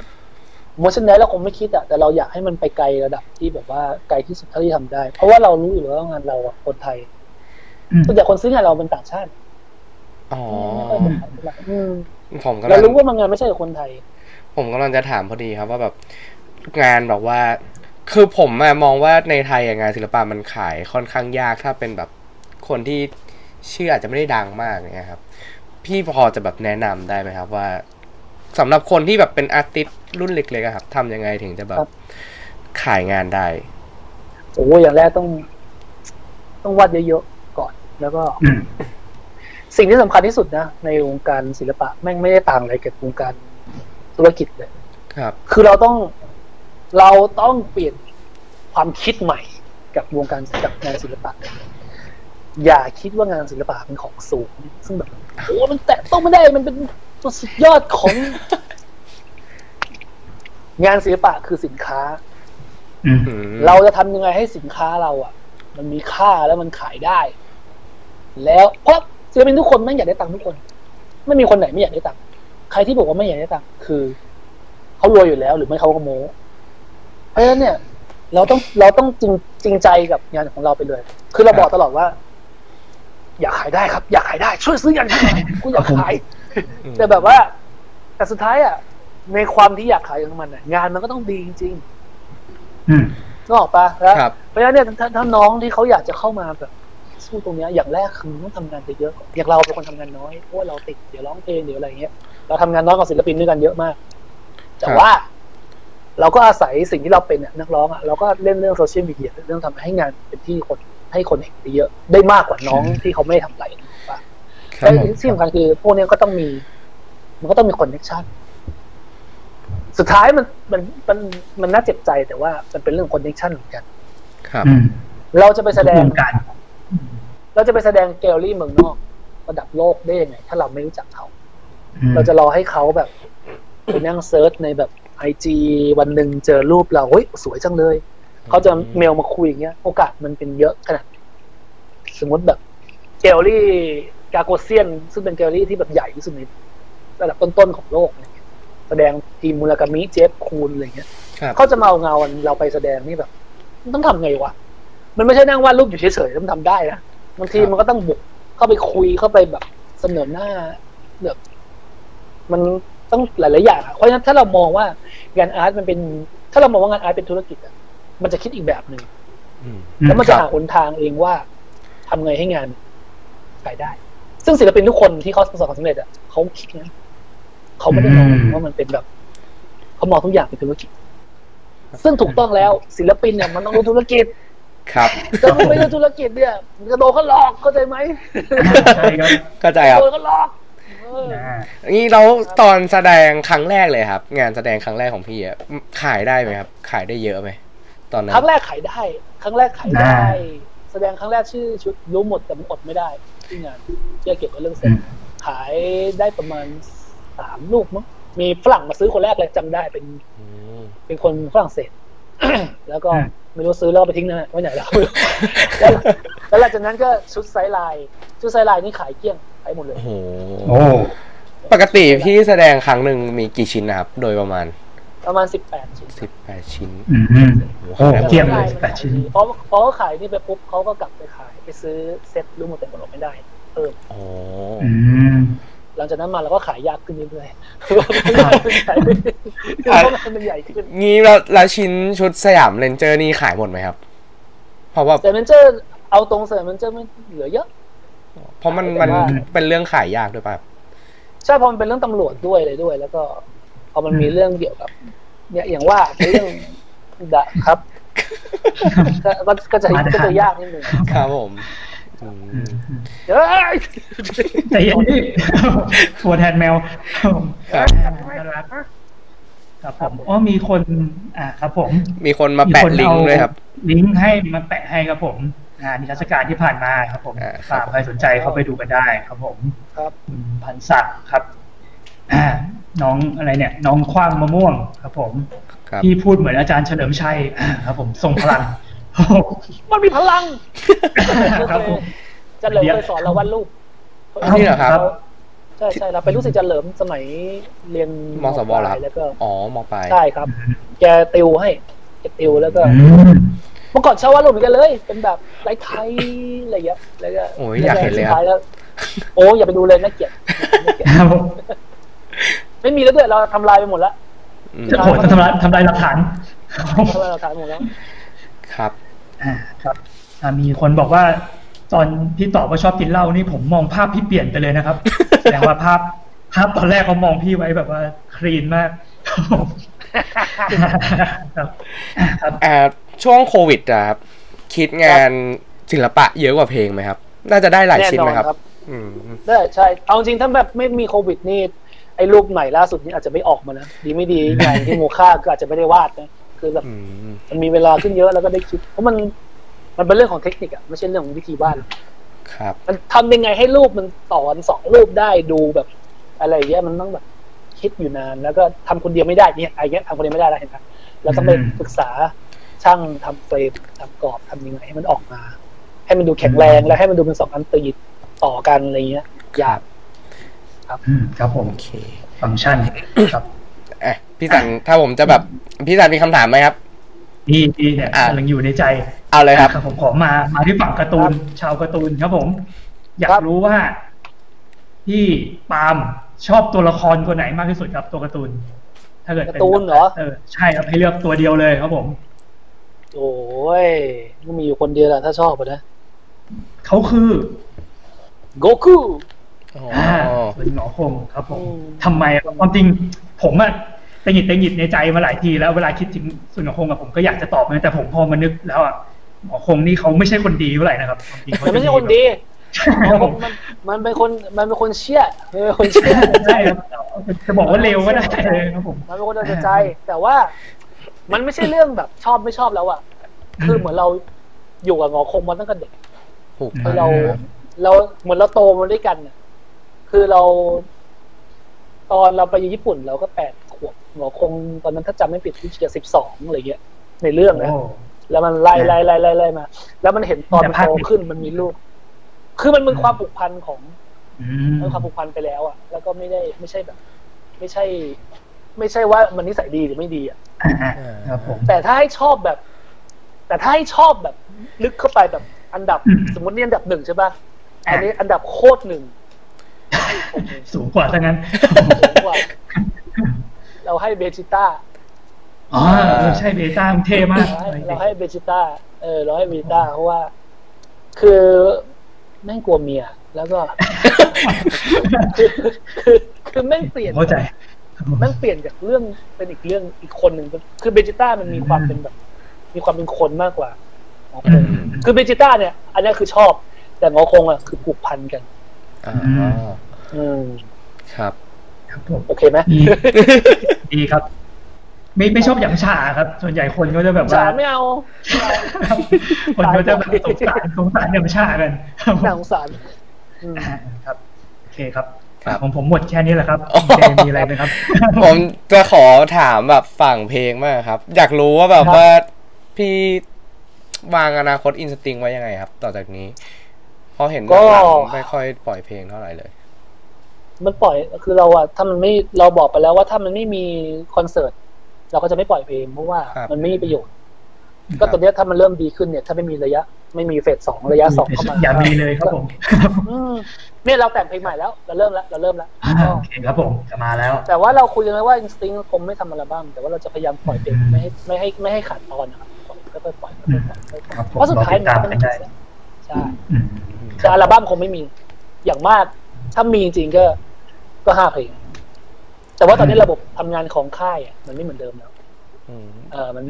Speaker 3: โมชั่นไดเราคงไม่คิดอะแต่เราอยากให้มันไปไกลระดับที่แบบว่าไกลที่สุดเท่าที่ทำได้ เพราะว่าเรารู้อยู่แล้วว่างานเราอะคนไทย
Speaker 2: อืม
Speaker 3: ส่วนใหญ่คนซื้องานเราเป็นต่างชาติ
Speaker 1: อ๋อ
Speaker 3: ไม่ค่อยเป็นไทยเท่าไหร่อืม
Speaker 1: ผมกำลั
Speaker 3: เรา
Speaker 1: ง
Speaker 3: รู้ว่ามันงานไม่ใช่กับคนไทย
Speaker 1: ผมกำลังจะถามพอดีครับว่าแบบงานแบบว่า คือผมอะมองว่าในไทยอะงานศิลปะมันขายค่อนข้างยากถ้าเป็นแบบ คนที่ชื่ออาจจะไม่ได้ดังมากเนี่ยครับ พี่พอจะแบบแนะนำได้ไหมครับว่าสำหรับคนที่แบบเป็นอาร์ติสต์รุ่นเล็กๆอะครับทำยังไงถึงจะแบ
Speaker 3: ครับบ
Speaker 1: ขายงานได้
Speaker 3: โอ้ยอย่างแรกต้อง ต้องวาดเยอะๆก่อนแล้วก็
Speaker 2: อืม
Speaker 3: สิ่งที่สำคัญที่สุดนะ ในวงการศิลปะแม่งไม่ได้ต่างอะไรกับวงการธุรกิจเลย
Speaker 1: ครับ
Speaker 3: คือเราต้องเราต้องเปลี่ยนความคิดใหม่กับวงการกับงานศิลปะ อย่าคิดว่างานศิลปะเป็นของสูง ซึ่งแบบโอ้มันแตะต้องไม่ได้มันเป็นตัวสุดยอดของ งานศิลปะคือสินค้า
Speaker 2: อืม
Speaker 1: อืม
Speaker 3: เราจะทำยังไงให้สินค้าเราอะ มันมีค่าแล้วมันขายได้ แล้วเพราะศิลปินทุกคนไม่งอยากได้ตังค์ทุกคน ไม่มีคนไหนไม่อยากได้ตังค์ใครที่บอกว่าไม่อยากได้ตังค์คือเขารวยอยู่แล้ว หรือไม่เขาก็โม้เพราะฉะนั้นเนี่ยเราต้องเราต้องจริงจริงใจกับงานของเราไปเลย คือเราบอกตลอดว่า อยากขายได้ครับ อยากขายได้ช่วยซื้ออย่างนี้กูอยากขาย
Speaker 1: อืม
Speaker 3: แต่แบบว่า แต่สุดท้ายอะ ในความที่อยากขายของมันอะ งานมันก็ต้องดีจริง
Speaker 2: อืม
Speaker 3: ๆนึกออกปะแล้ว
Speaker 1: ครับ
Speaker 3: เพราะฉะนั้นเนี่ยถ้าถ้าน้องที่เขาอยากจะเข้ามาแบบสู้ตรงเนี้ยอย่างแรกคือต้องทำงานไปเยอะก่อนอย่างเราเป็นคนทำงานน้อยเพราะว่าเราติดเดี๋ยวร้องเพลงเดี๋ยวอะไรเงี้ยเราทำงานน้อยกับศิลปินด้วยกันเยอะมาก แต่
Speaker 1: ครับ
Speaker 3: ว่าเราก็อาศัยสิ่งที่เราเป็นเนี่ยนักร้องอะเราก็เล่นเรื่องโซเชียลมีเดียเรื่องทำให้งานเป็นที่คน ให้คนเห็นได้เยอะได้มากกว่าน้องที่เขาไม่ได้ทำอะไรถูกปะ
Speaker 1: ครับ
Speaker 3: และ
Speaker 1: ผม
Speaker 3: ที่สำคัญคือพวกเนี้ยก็ต้องมี มันก็ต้องมี connection สุดท้ายมันมันมันมันน่าเจ็บใจแต่ว่ามันเป็นเรื่อง connection เหมือนกัน
Speaker 1: ครับ
Speaker 2: อืม
Speaker 3: เราจะไปแสดง
Speaker 2: วงการ
Speaker 3: เราจะไปแสดงแกลเลอรี่เมืองนอก ระดับโลกได้ยังไง ถ้าเราไม่รู้จักเขา
Speaker 2: อืม
Speaker 3: เราจะรอให้เขาแบบไปนั่ง search ในแบบ IG วันหนึ่งเจอรูปเราเฮ้ยสวยจังเลย เขาจะเมลมาคุยอย่างเงี้ย โอกาสมันเป็นเยอะขนาดไหนสมมติแบบแกลเลอรี่ Gagosian ซึ่งเป็นแกลเลอรี่ที่แบบใหญ่ที่สุดในระดับต้นๆของโลกอะไรเงี้ยแสดงทีม Murakami Jeff Koons อะไรเงี้ย
Speaker 1: ครับ
Speaker 3: เขาจะมาเอางานเราไปแสดงนี่แบบมันต้องทำไงวะ มันไม่ใช่นั่งวาดรูปอยู่เฉยๆแล้วมันทำได้นะบางที
Speaker 1: ครับ
Speaker 3: มันก็ต้องบุกเข้าไปคุยเข้าไปแบบเสนอหน้าแบบมันต้องหลายๆอย่างอะเพราะฉะนั้นถ้าเรามองว่างาน art มันเป็น ถ้าเรามองว่างาน art เป็นธุรกิจอะ มันจะคิดอีกแบบหนึ่ง
Speaker 1: อืม
Speaker 3: แล้วมัน
Speaker 1: ครั
Speaker 3: จะ
Speaker 1: บ
Speaker 3: หาหนทางเองว่าทำไงให้งานขายได้ ซึ่งศิลปินทุกคนที่เขาประสบความสำเร็จอะเขาคิดนะเขาไม่ได้มอง
Speaker 2: อืม
Speaker 3: ว่ามันเป็นแบบเขามองทุกอย่างเป็นธุรกิจ ซึ่งถูกต้องแล้ว ศิลปินเนี่ยมันต้องรู้ธุรกิจ
Speaker 1: ครับ
Speaker 3: แต่มึงไม่รู้ธุรกิจเนี่ยมึงจะโดนเขาหลอกเข้าใจไหม
Speaker 2: ใช่ครับ
Speaker 1: เข้าใจครับ
Speaker 3: โดนเขาหลอกเออ
Speaker 2: อ่า
Speaker 1: นี่เราตอนแสดงครั้งแรกเลยครับ งานแสดงครั้งแรกของพี่อะขายได้ไหมครับ ขายได้เยอะไหม ตอนนั้น
Speaker 3: ครั้งแรกขายได้ ครั้งแรกขายได้
Speaker 2: อ่า
Speaker 3: แสดงครั้งแรกชื่อชุดรู้หมดแต่มันอดไม่ได้ที่งานเกี่ยวเกี่ยวกับเรื่องเซน
Speaker 2: อืม
Speaker 3: ขายได้ประมาณสามรูปมั้งมีฝรั่งมาซื้อคนแรกเลยจำได้เป็น
Speaker 1: อืม
Speaker 3: เป็นคนฝรั่งเศสแล้วก็ไม่รู้ซื้อแล้วเอาไปทิ้งนะไว้ไหนแล้วแล้วแล้วหลังจากนั้นก็ชุด Sideline ชุด Sideline นี่ขายเกลี้ยงขายหมดเลย
Speaker 1: โอ้โห
Speaker 2: โอ้
Speaker 1: ปกติพี่แสดงครั้งหนึ่งมีกี่ชิ้นนะครับ โดยประมาณ
Speaker 3: ประมาณสิบแปดชิ้น
Speaker 1: สิบแปดชิ้น
Speaker 2: อืมอืมโอ้เกลี้ยงเลยแปดชิ้น
Speaker 3: เพราะเพราะเขาขายนี่ไปปุ๊บเขาก็กลับไปขายไปซื้อเซ็ตรู้หมดแต่หมดไม่ได้เพิ่ม
Speaker 1: โอ้
Speaker 2: อืม
Speaker 3: หลังจากนั้นมาเราก็ขายยากขึ้นเรื่อยๆเพราะว่ามันใหญ่ขึ้น
Speaker 1: งี้แล้วแล้วชิ้นชุดสยามเรนเจอร์นี่ขายหมดไหมครับ เพราะว่า
Speaker 3: แต่มันเจอเอาตรงเสริมมันเจอไม่เหลือเยอะ
Speaker 1: เพราะมัน
Speaker 3: แต่
Speaker 1: มัน
Speaker 3: ว่า
Speaker 1: เป็นเรื่องขายยากด้วยป่ะครับ
Speaker 3: ใช่เพราะมันเป็นเรื่องตำรวจด้วยเลยด้วย แล้วก็ พอมันมีเรื่องเกี่ยวกับ เนี่ยอย่างว่าเป็นเรื่องดะครับก็ก็ก็จะก็จะยากนิดนึง
Speaker 1: ครับผมอื
Speaker 2: อื
Speaker 1: ม
Speaker 2: มอืม
Speaker 3: เอ้ย
Speaker 2: ใจเย็นพี่ตัวแทนแมว
Speaker 1: ครับ
Speaker 2: น่ารักครับผมอ๋อมีคน อ่าครับผม
Speaker 1: มีคนมาแปะลิงก์ด้วยครับ
Speaker 2: ลิงก์ให้มาแปะให้ครับผมงานนิทรรศการที่ผ่านมาครับผม
Speaker 1: อ่าครับ
Speaker 2: ฝากใครสนใจเข้าไปดูกันได้ครับผม
Speaker 3: ครับ
Speaker 2: คุณพันศักดิ์ครับ อ่า น้องอะไรเนี่ย น้องคว้างมะม่วงครับ ผม
Speaker 1: ครับ
Speaker 2: ที่พูดเหมือนอาจารย์เฉลิมชัยอ่าครับ ผมทรงพลัง
Speaker 3: มันมีพลัง
Speaker 2: ครับผม
Speaker 3: จันเหลิมเคยสอนเราวาดรูป
Speaker 1: อ้าวนี่เหรอครับ
Speaker 3: ใช่ใช่เราเป็นลูกศิษย์จันเหลิมสมัยเรียน
Speaker 1: มสวเหรอครับ
Speaker 3: แล้วก็
Speaker 1: อ๋อมอปลาย
Speaker 3: ใช่ครับ แกติวให้แกติวแล้วก็
Speaker 2: อืม
Speaker 3: เมื่อก่อนชอบวาดรูปเหมือนกันเลย เป็นแบบไร้ไทยอะไรอย่างเงี้ยแล้วก็
Speaker 1: โอ้ยอยากเห็นเลย
Speaker 3: สุด
Speaker 1: ครับ
Speaker 3: ท้ายแล้วโอ้ยอย่าไปดูเลยน่าเกลียด น่าเกลียด
Speaker 2: ครับผม
Speaker 3: ไม่มีแล้วด้วยเราทำลายไปหมดแล้ว
Speaker 1: อืม
Speaker 2: จะโหดจะทำลายทำลายหลักฐานครับผม
Speaker 3: ทำลายเราทายหมดแล้ว
Speaker 1: ครับ
Speaker 2: อ่าครับอ่ามีคนบอกว่าตอนพี่ตอบว่าชอบกินเหล้านี่ผมมองภาพพี่เปลี่ยนไปเลยนะครับแสดงว่าภาพภาพตอนแรกเขามองพี่ไว้แบบว่าคลีนมากครับผมครับอ่าครับ
Speaker 1: อ่าช่วงโควิดอะครับคิดงานศิลปะเยอะกว่าเพลงไหมครับ น่าจะได้หลายชิ้นไหมครับ
Speaker 3: แน่นอนครับ
Speaker 1: อืม
Speaker 3: ได้ใช่เอาจริงถ้าแบบไม่มีโควิดนี่ ไอ้รูปใหม่ล่าสุดนี้อาจจะไม่ออกมานะดีไม่ดีงานที่โมค่าก็อาจจะไม่ได้วาดนะคือแบบ
Speaker 1: อืม
Speaker 3: มันมีเวลาขึ้นเยอะแล้วก็ได้คิด เพราะมันมันเป็นเรื่องของเทคนิคอะไม่ใช่เรื่องของวิธีวาด
Speaker 1: ครับ
Speaker 3: มันทำยังไงให้รูปมันต่อกันสองรูปได้ดูแบบ อะไรอย่างเงี้ยมันต้องแบบคิดอยู่นาน แล้วก็ทำคนเดียวไม่ได้เนี่ยอะไรเงี้ยทำคนเดียวไม่ได้แล้วเห็นไหมแล้วก็ไป
Speaker 2: อืม
Speaker 3: ปรึกษาช่างทำเฟรมทำกรอบทำยังไงให้มันออกมา ให้มันดูแข็งแรงและให้มันดูเป็นสองอันตีต่อกันอะไรเงี้ยยาก
Speaker 2: อืมครับผม
Speaker 1: โอเค
Speaker 2: ฟังก์ชันครับ
Speaker 1: อะพี่สันถ้าผมจะแบบพี่สันมีคำถามไหมครับ
Speaker 2: นี่นี่เนี่ย
Speaker 1: อะ
Speaker 2: กำลังอยู่ในใจ
Speaker 1: เอาเลยครับ
Speaker 2: ครับผมขอมามาที่ฝั่งการ์ตูน ชาวการ์ตูนครับผม อยาก
Speaker 3: ครับ
Speaker 2: รู้ว่าพี่ปาล์มชอบตัวละครตัวไหนมากที่สุดครับตัวการ์ตูน ถ้าเกิด
Speaker 3: การ์
Speaker 2: เป็น
Speaker 3: ตูนเหรอ
Speaker 2: เออใช่ครับให้เลือกตัวเดียวเลยครับผม
Speaker 3: โอ้ยก็มีอยู่คนเดียวแหละถ้าชอบอะนะ
Speaker 2: เขาคือ
Speaker 3: โกคู
Speaker 1: อ๋อ
Speaker 2: อ่าส่วนหงอคงครับผม
Speaker 3: อืม
Speaker 2: ทำไมครับความจริงผมอะตะหงิดตะหงิดในใจมาหลายทีแล้วเวลาคิดถึงส่วนหงอคงอะผมก็อยากจะตอบนะแต่ผมพอมานึกแล้วอะหงอคงนี่เขาไม่ใช่คนดีเท่าไหร่นะครับความจริงเขา
Speaker 3: มันไม่ใช่คนดี
Speaker 2: ใช่ครับผม
Speaker 3: มันมันเป็นคนมันเป็นคนเชี่ยมันเป็นคนเชี่ย
Speaker 2: ใช่ครับจะบอกว่าเร็วก็ได้เลยครับผม
Speaker 3: มันเป็นคนเอาแต่ใจ แต่ว่ามันไม่ใช่เรื่องแบบชอบไม่ชอบแล้วอะคือเหมือนเราอยู่กับหงอคงมาตั้งแต่เด็ก
Speaker 1: ผูก
Speaker 2: อื
Speaker 1: พั
Speaker 3: คื
Speaker 1: น
Speaker 3: อเราเราเหมือนเราโตมาด้วยกันน่ะ คือเรา ตอนเราไปอยู่ญี่ปุ่นเราก็แปดขวบหงอคงตอนนั้นถ้าจำไม่ผิดที่จะสิบสองอะไรเงี้ยในเรื่องนะ
Speaker 2: โอ้
Speaker 3: แล้วมันไล่ไล่ไล่ไล่ไล่มา แล้วมันเห็นตอน
Speaker 2: แต่
Speaker 3: มัน
Speaker 2: ภาค
Speaker 3: โต
Speaker 2: นี้
Speaker 3: ขึ้นมันมีลูก คือมันเป็นความผูกพันของ
Speaker 2: อื
Speaker 3: มันเป็นความผูกพันไปแล้วอะแล้วก็ไม่ได้ไม่ใช่แบบ ไม่ใช่ ไม่ใช่ว่ามันนิสัยดีหรือไม่ดีอะ
Speaker 2: อ่าครับผม
Speaker 3: แต่ถ้าให้ชอบแบบ แต่ถ้าให้ชอบแบบ ลึกเข้าไปแบบอันดับ
Speaker 2: อืม
Speaker 3: สมมตินี่อันดับหนึ่งใช่ป่ะ
Speaker 2: อะ
Speaker 3: อันนี้อันดับโคตรหนึ่งให้ผมเอง
Speaker 2: สูงกว่าซะงั้น
Speaker 3: ผมว่าเราให้เบจิต้า
Speaker 2: อ๋อเออใช่เบต้ามันเท่มาก
Speaker 3: เราให้เราให้เบจิต้าเออ เราให้เบจิต้าเพราะว่า คือแม่งกลัวเมีย แล้วก็ คือคือคือแม่งเปลี่ยน
Speaker 2: เข้าใจ
Speaker 3: แม่งเปลี่ยนจากเรื่องเป็นอีกเรื่องอีกคนหนึ่งคือเบจิต้ามันมีความเป็นแบบ มีความเป็นคนมากกว่าหงอค
Speaker 2: อื
Speaker 3: ง
Speaker 2: ม
Speaker 3: คือเบจิต้าเนี่ย อันนี้คือชอบ แต่หงอคงอะคือผูกพันกัน
Speaker 1: อ่า
Speaker 3: อืม
Speaker 1: ครับ
Speaker 2: ครับผม
Speaker 3: โอเคไหม
Speaker 2: ดีดีครับ ไม่ไม่ชอบหยำฉาครับ ส่วนใหญ่คนก็จะแบบ
Speaker 3: สา
Speaker 2: ว่า
Speaker 3: รไม่เอาไม่เอา
Speaker 2: คนก็จะแบบสงสารสงสารหยำฉากันครับผม
Speaker 3: น่าสงสารอืม
Speaker 2: อ่าครับโอเคครับ
Speaker 1: ครับ
Speaker 2: ของผมหมดแค่นี้แหละครับ
Speaker 1: อ๋อ
Speaker 2: เจมีอะไรไหมครับ
Speaker 1: ผมจะขอถามแบบฝั่งเพลงมากครับ อยากรู้ว่าแบบ
Speaker 2: ครับ
Speaker 1: ว่าพี่วางอนาคตอินสติ้งไว้ยังไงครับ ต่อจากนี้เพราะเห็นหลังๆไม่ค่อยปล่อยเพลงเท่าไหร่เลย
Speaker 3: มันปล่อยคือเราอะถ้ามันไม่เราบอกไปแล้วว่าถ้ามันไม่มีคอนเสิร์ตเราก็จะไม่ปล่อยเพลงเพราะว่า
Speaker 1: ครับ
Speaker 3: มันไม่มีประโยชน์ก็ตอนเนี้ยถ้ามันเริ่มดีขึ้นเนี่ย ถ้าไม่มีระยะ ไม่มีเฟสสองระยะสองเข้ามา
Speaker 2: อย่ามีเลยครับผม
Speaker 3: อืมเนี่ยเราแต่งเพลงใหม่แล้ว เราเริ่มแล้วเราเริ่มแล้ว
Speaker 2: อ่าโอเคครับผมจะมาแล้ว
Speaker 3: แต่ว่าเราคุยกันไว้ว่า Instinct คงไม่ทำอัลบั้มแต่ว่าเราจะพยายามปล่อยเพลงไม่ให้ไม่ให้ไม่ให้ขาดตอนนะครับปล่อยค่อยๆปล่อยค่อยๆปล่อยค่อยๆปล่อย
Speaker 2: ครับผม
Speaker 3: เพราะสุดท้าย
Speaker 2: รอติดตาม
Speaker 3: มัน
Speaker 2: กันได้
Speaker 3: ใช่
Speaker 2: อืม
Speaker 3: แต่อัลบั้มคงไม่มี อย่างมาก ถ้ามีจริงๆก็ ก็ห้าเพลง แต่ว่าตอนนี้
Speaker 2: อืม
Speaker 3: ระบบทำงานของค่ายอะมันไม่เหมือนเดิมแล้ว
Speaker 1: อืม
Speaker 3: เออมัน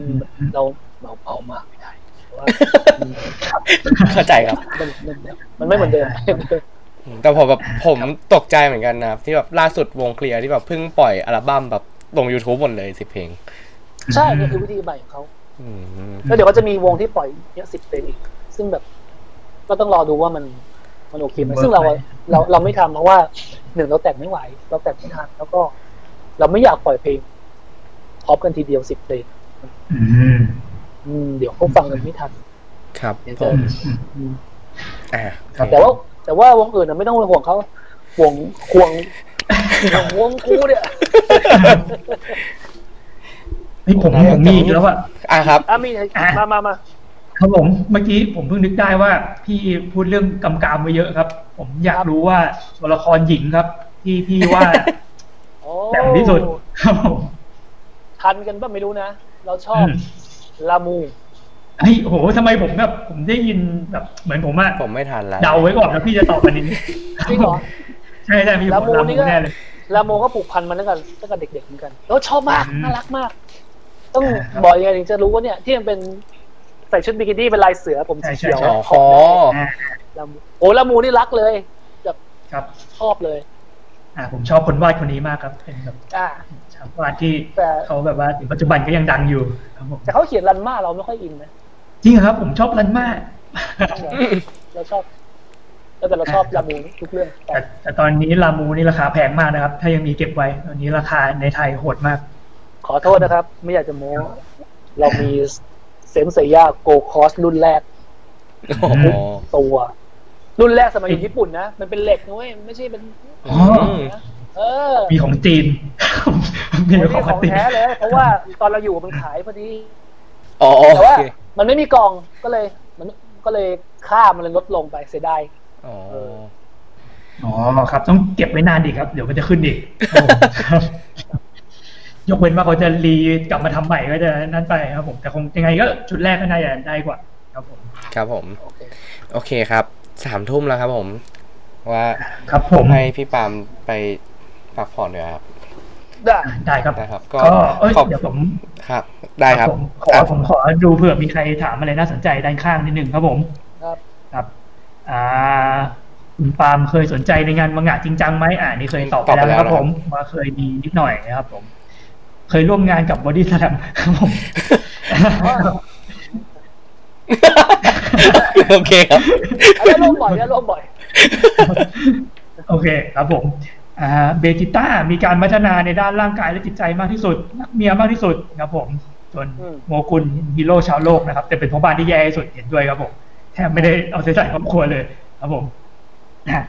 Speaker 3: เราเราเบามากไม่ได้เพราะว่า
Speaker 1: เข้าใจครับ
Speaker 3: มันมันมันไม่เหมือนเดิม
Speaker 1: แต่ผมแบบผมตกใจเหมือนกันนะครับ ที่แบบล่าสุดวงเคลียร์ที่แบบเพิ่งปล่อยอัลบั้มแบบลง YouTube หมดเลยสิบเพลง
Speaker 3: ใช่นี่คือวิธีใหม่ของเขา
Speaker 1: อืม
Speaker 3: แล้วเดี๋ยวก็จะมีวงที่ปล่อยเยอะสิบเพลงอีก ซึ่งแบบ ก็ต้องรอดูว่ามันมันโอเคไหมซึ่งเราเราเราไม่ทำเพราะว่าหนึ่งเราแต่งไม่ไหว เราแต่งไม่ทันแล้วก็ เราไม่อยากปล่อยเพลงพร้อมกันทีเดียวสิบเพลง
Speaker 2: อืม
Speaker 3: อืมเดี๋ยวเขาฟังกันไม่ทัน
Speaker 1: ครับ
Speaker 3: เดี๋ยว
Speaker 1: ผ
Speaker 3: จะ
Speaker 1: ม
Speaker 2: อืม
Speaker 3: อืม
Speaker 1: อ่า
Speaker 2: ครับ
Speaker 3: แต่ว่า แต่ว่าวงอื่นน่ะไม่ต้องไปห่วงเขาห่วงห่วงห่วงวงกูเนี่ย
Speaker 2: นี่ผมผมมีอีกแล้วอะ
Speaker 1: อ่าครับ
Speaker 3: อะมี
Speaker 2: อะ
Speaker 3: มามามา
Speaker 2: ครับผมเมื่อกี้ผมเพิ่งนึกได้ว่าพี่พูดเรื่องกำกามมาเยอะครับ ผมอยากรู้ว่าตัวละครหญิงครับ ที่พี่ว่า
Speaker 3: โอ้
Speaker 2: แต่งที่สุดครับผม
Speaker 3: ทันกันป่ะไม่รู้นะ เราชอบ
Speaker 2: อืม
Speaker 3: ลามู
Speaker 2: เฮ้ยโหทำไมผมแบบผมได้ยินแบบเหมือนผมอะ
Speaker 1: ผมไม่ทันแล้ว
Speaker 2: เดาไว้ก่อนแล้วพี่จะตอบอันนี้
Speaker 3: จริงเหรอ
Speaker 2: ใช่ใช่พี่
Speaker 3: ลา
Speaker 2: ผม
Speaker 3: มู
Speaker 2: ลา
Speaker 3: นี่
Speaker 2: มู
Speaker 3: ก็
Speaker 2: แน่เลย
Speaker 3: ลาโมก็ผูกพันมาตั้งแต่ตั้งแต่เด็กๆเหมือนกันแล้วชอบมาก
Speaker 2: อืม
Speaker 3: น่ารักมาก ต้อง
Speaker 2: ครับ
Speaker 3: บอกยังไงถึงจะรู้ว่าเนี่ยที่มันเป็น ใส่ชุดบิกินี่เป็นลายเสือผมสีเขียว
Speaker 2: ใช่ใช่
Speaker 1: อ๋อ
Speaker 3: ขอบ
Speaker 2: อ่า
Speaker 3: ลามูโอ้ลามูนี่รักเลยแบบ
Speaker 2: ครับ
Speaker 3: ชอบเลย
Speaker 2: อ่า ผมชอบคนวาดคนนี้มากครับ เป็นแบบ
Speaker 3: อ่า
Speaker 2: ชาววาดที่
Speaker 3: แต่
Speaker 2: เขาแบบว่าถึงปัจจุบันก็ยังดังอยู่ครับผม
Speaker 3: แต่เขาเขียนรันมาเราไม่ค่อยอินนะ
Speaker 2: จริงเหรอครับ ผมชอบรันมาก
Speaker 3: เราชอบแล้วแต่เราชอบลามูทุกเรื่องแต่
Speaker 2: แต่แต่ตอนนี้ลามูนี่ราคาแพงมากนะครับ ถ้ายังมีเก็บไว้ ตอนนี้ราคาในไทยโหดมาก
Speaker 3: ขอโทษนะครับ ไม่อยากจะโม้เรามี เซนเซียโกคอสรุ่นแรก
Speaker 1: โอ้โห
Speaker 3: ตัว รุ่นแรกสมัยอยู่ญี่ปุ่นนะ มันเป็นเหล็กนะเว้ยไม่ใช่เป็น
Speaker 2: อ๋อ
Speaker 3: นะเออ
Speaker 2: มีของจีน มี
Speaker 3: มัน
Speaker 2: ข
Speaker 3: มี
Speaker 2: อง
Speaker 3: ของ
Speaker 2: จีน
Speaker 3: แท้เลย เพราะว่าตอนเราอยู่มันขายพอดี
Speaker 1: อ๋อโอ
Speaker 3: แต่ว่า
Speaker 1: เค
Speaker 3: มันไม่มีกล่องก็เลย มันก็เลยค่ามันเลยลดลงไปเสียดาย
Speaker 1: อ๋อ
Speaker 2: อ๋อครับ ต้องเก็บไว้นานดีครับ เดี๋ยวมันจะขึ้นอีกครับ ยกเว้นว่าเขาจะรีกลับมาทำใหม่ก็จะนั่นไปครับผม แต่คงยังไงก็ชุดแรกก็น่าจะได้กว่า ครับผม
Speaker 1: ครับผม
Speaker 3: โอเค
Speaker 1: โอเคครับ สามทุ่มแล้วครับผม ว่า
Speaker 2: ครับผม
Speaker 1: ให้พี่ปาล์มไปพักผ่อนเดี๋ยวครับ
Speaker 3: ได้
Speaker 2: ได้ครับ
Speaker 1: นะครับ ก็
Speaker 2: ก็เอ้ย
Speaker 1: ขอบ
Speaker 2: เดี๋ยวผม
Speaker 1: ครับ ได้ครับ
Speaker 2: ผมขอผมขอดูเผื่อมีใครถามอะไรน่าสนใจด้านข้างนิดหนึ่งครับผม
Speaker 3: ครับ
Speaker 2: ครับ อ่าคุณปาล์มเคยสนใจในงานมังงะจริงจังไหมอ่านี่เคยตอบไป
Speaker 1: ตอบไป
Speaker 2: แล้วนะครับ
Speaker 1: แล้วนะครับ
Speaker 2: ผมว่าเคยมีนิดหน่อยนะครับผม เคยร่วมงานกับบอดี้สแลมครับผม
Speaker 1: โอเคครับ
Speaker 3: อันนี้ลงบ่อยอันนี้ลงบ่อย
Speaker 2: โอเคครับผมอ่าเบจิต้ามีการพัฒนาในด้านร่างกายและจิตใจมากที่สุดรักเมียมากที่สุดครับผมส่วน
Speaker 3: อืม
Speaker 2: โมกุลฮีโร่ชาวโลกนะครับ แต่เป็นพ่อบ้านที่แย่ที่สุดเห็นด้วยครับผมแทบไม่ได้เอาใจใส่ครอบครัวเลย ครับผมอะ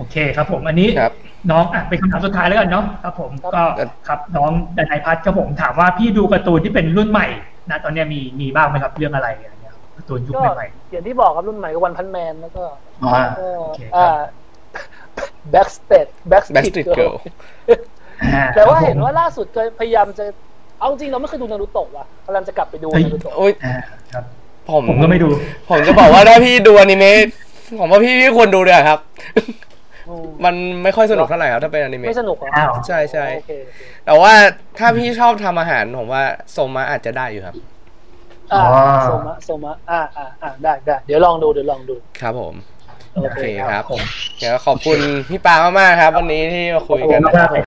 Speaker 2: โอเคครับผมอันนี้
Speaker 1: ครับ
Speaker 2: น้องอะเป็นคำถามสุดท้ายแล้วกันเนาะครับผม
Speaker 3: ครับ
Speaker 2: ก็ครับน้องดนายพัฒน์ครับผมถามว่าพี่ดูการ์ตูนที่เป็นรุ่นใหม่นะตอนเนี้ยมีมีบ้างไหมครับเรื่องอะไรอะไรเงี้ยครับการ์ตูนยุค
Speaker 3: ก็
Speaker 2: ใหม่
Speaker 3: อย่างที่บอกครับรุ่นใหม่ก็วันพันแมนแล้วก็
Speaker 2: ๆอ๋อ
Speaker 3: ก็
Speaker 2: โอเคค
Speaker 3: อ่า
Speaker 2: รับ
Speaker 3: แบ็กสเตดแบ็กส
Speaker 1: Backstreet Girl
Speaker 2: อ่า
Speaker 3: แต่ว่า
Speaker 2: ครับผม
Speaker 3: เห็นว่าล่าสุดเคยพยายามจะเอาจริงเราไม่เคยดูนารูโตะว่ะกำลังจะกลับไปดู
Speaker 2: เฮ้ย
Speaker 3: นารูโตะ
Speaker 1: โอ้ย
Speaker 2: อ่าครับ
Speaker 1: ผม
Speaker 2: ผมก็ไม่ดู
Speaker 1: ผมจะบอกว่าถ้าพี่ดูอนิเมะผมว่าพี่พี่ควรดูเลยครับ
Speaker 3: อื ม
Speaker 1: มันไม่ค่อยสนุกเท่าไหร่ครับถ้าเป็นอนิเมะ
Speaker 3: ไม่สนุกเหรอ
Speaker 2: อ้าว
Speaker 1: ใช่ใช่
Speaker 3: โอเคโอเค
Speaker 1: แต่ว่าถ้าพี่ชอบทำอาหารผมว่าโซมาอาจจะได้อยู่ครับ
Speaker 3: อ่า
Speaker 2: อ๋อ
Speaker 3: โซมะโซมะอ่าอ่าอ่าได้ได้เดี๋ยวลองดูเดี๋ยวลองดู
Speaker 1: ครับผม
Speaker 3: โอ
Speaker 1: โอ
Speaker 3: เค
Speaker 1: เค
Speaker 3: ครับ
Speaker 1: ครับเดี๋ยวขอบคุณพี่ปามากๆครับ วันนี้ที่มาคุยกันนะค
Speaker 2: ข
Speaker 1: รั
Speaker 2: อ
Speaker 1: บบ
Speaker 2: คุณมาก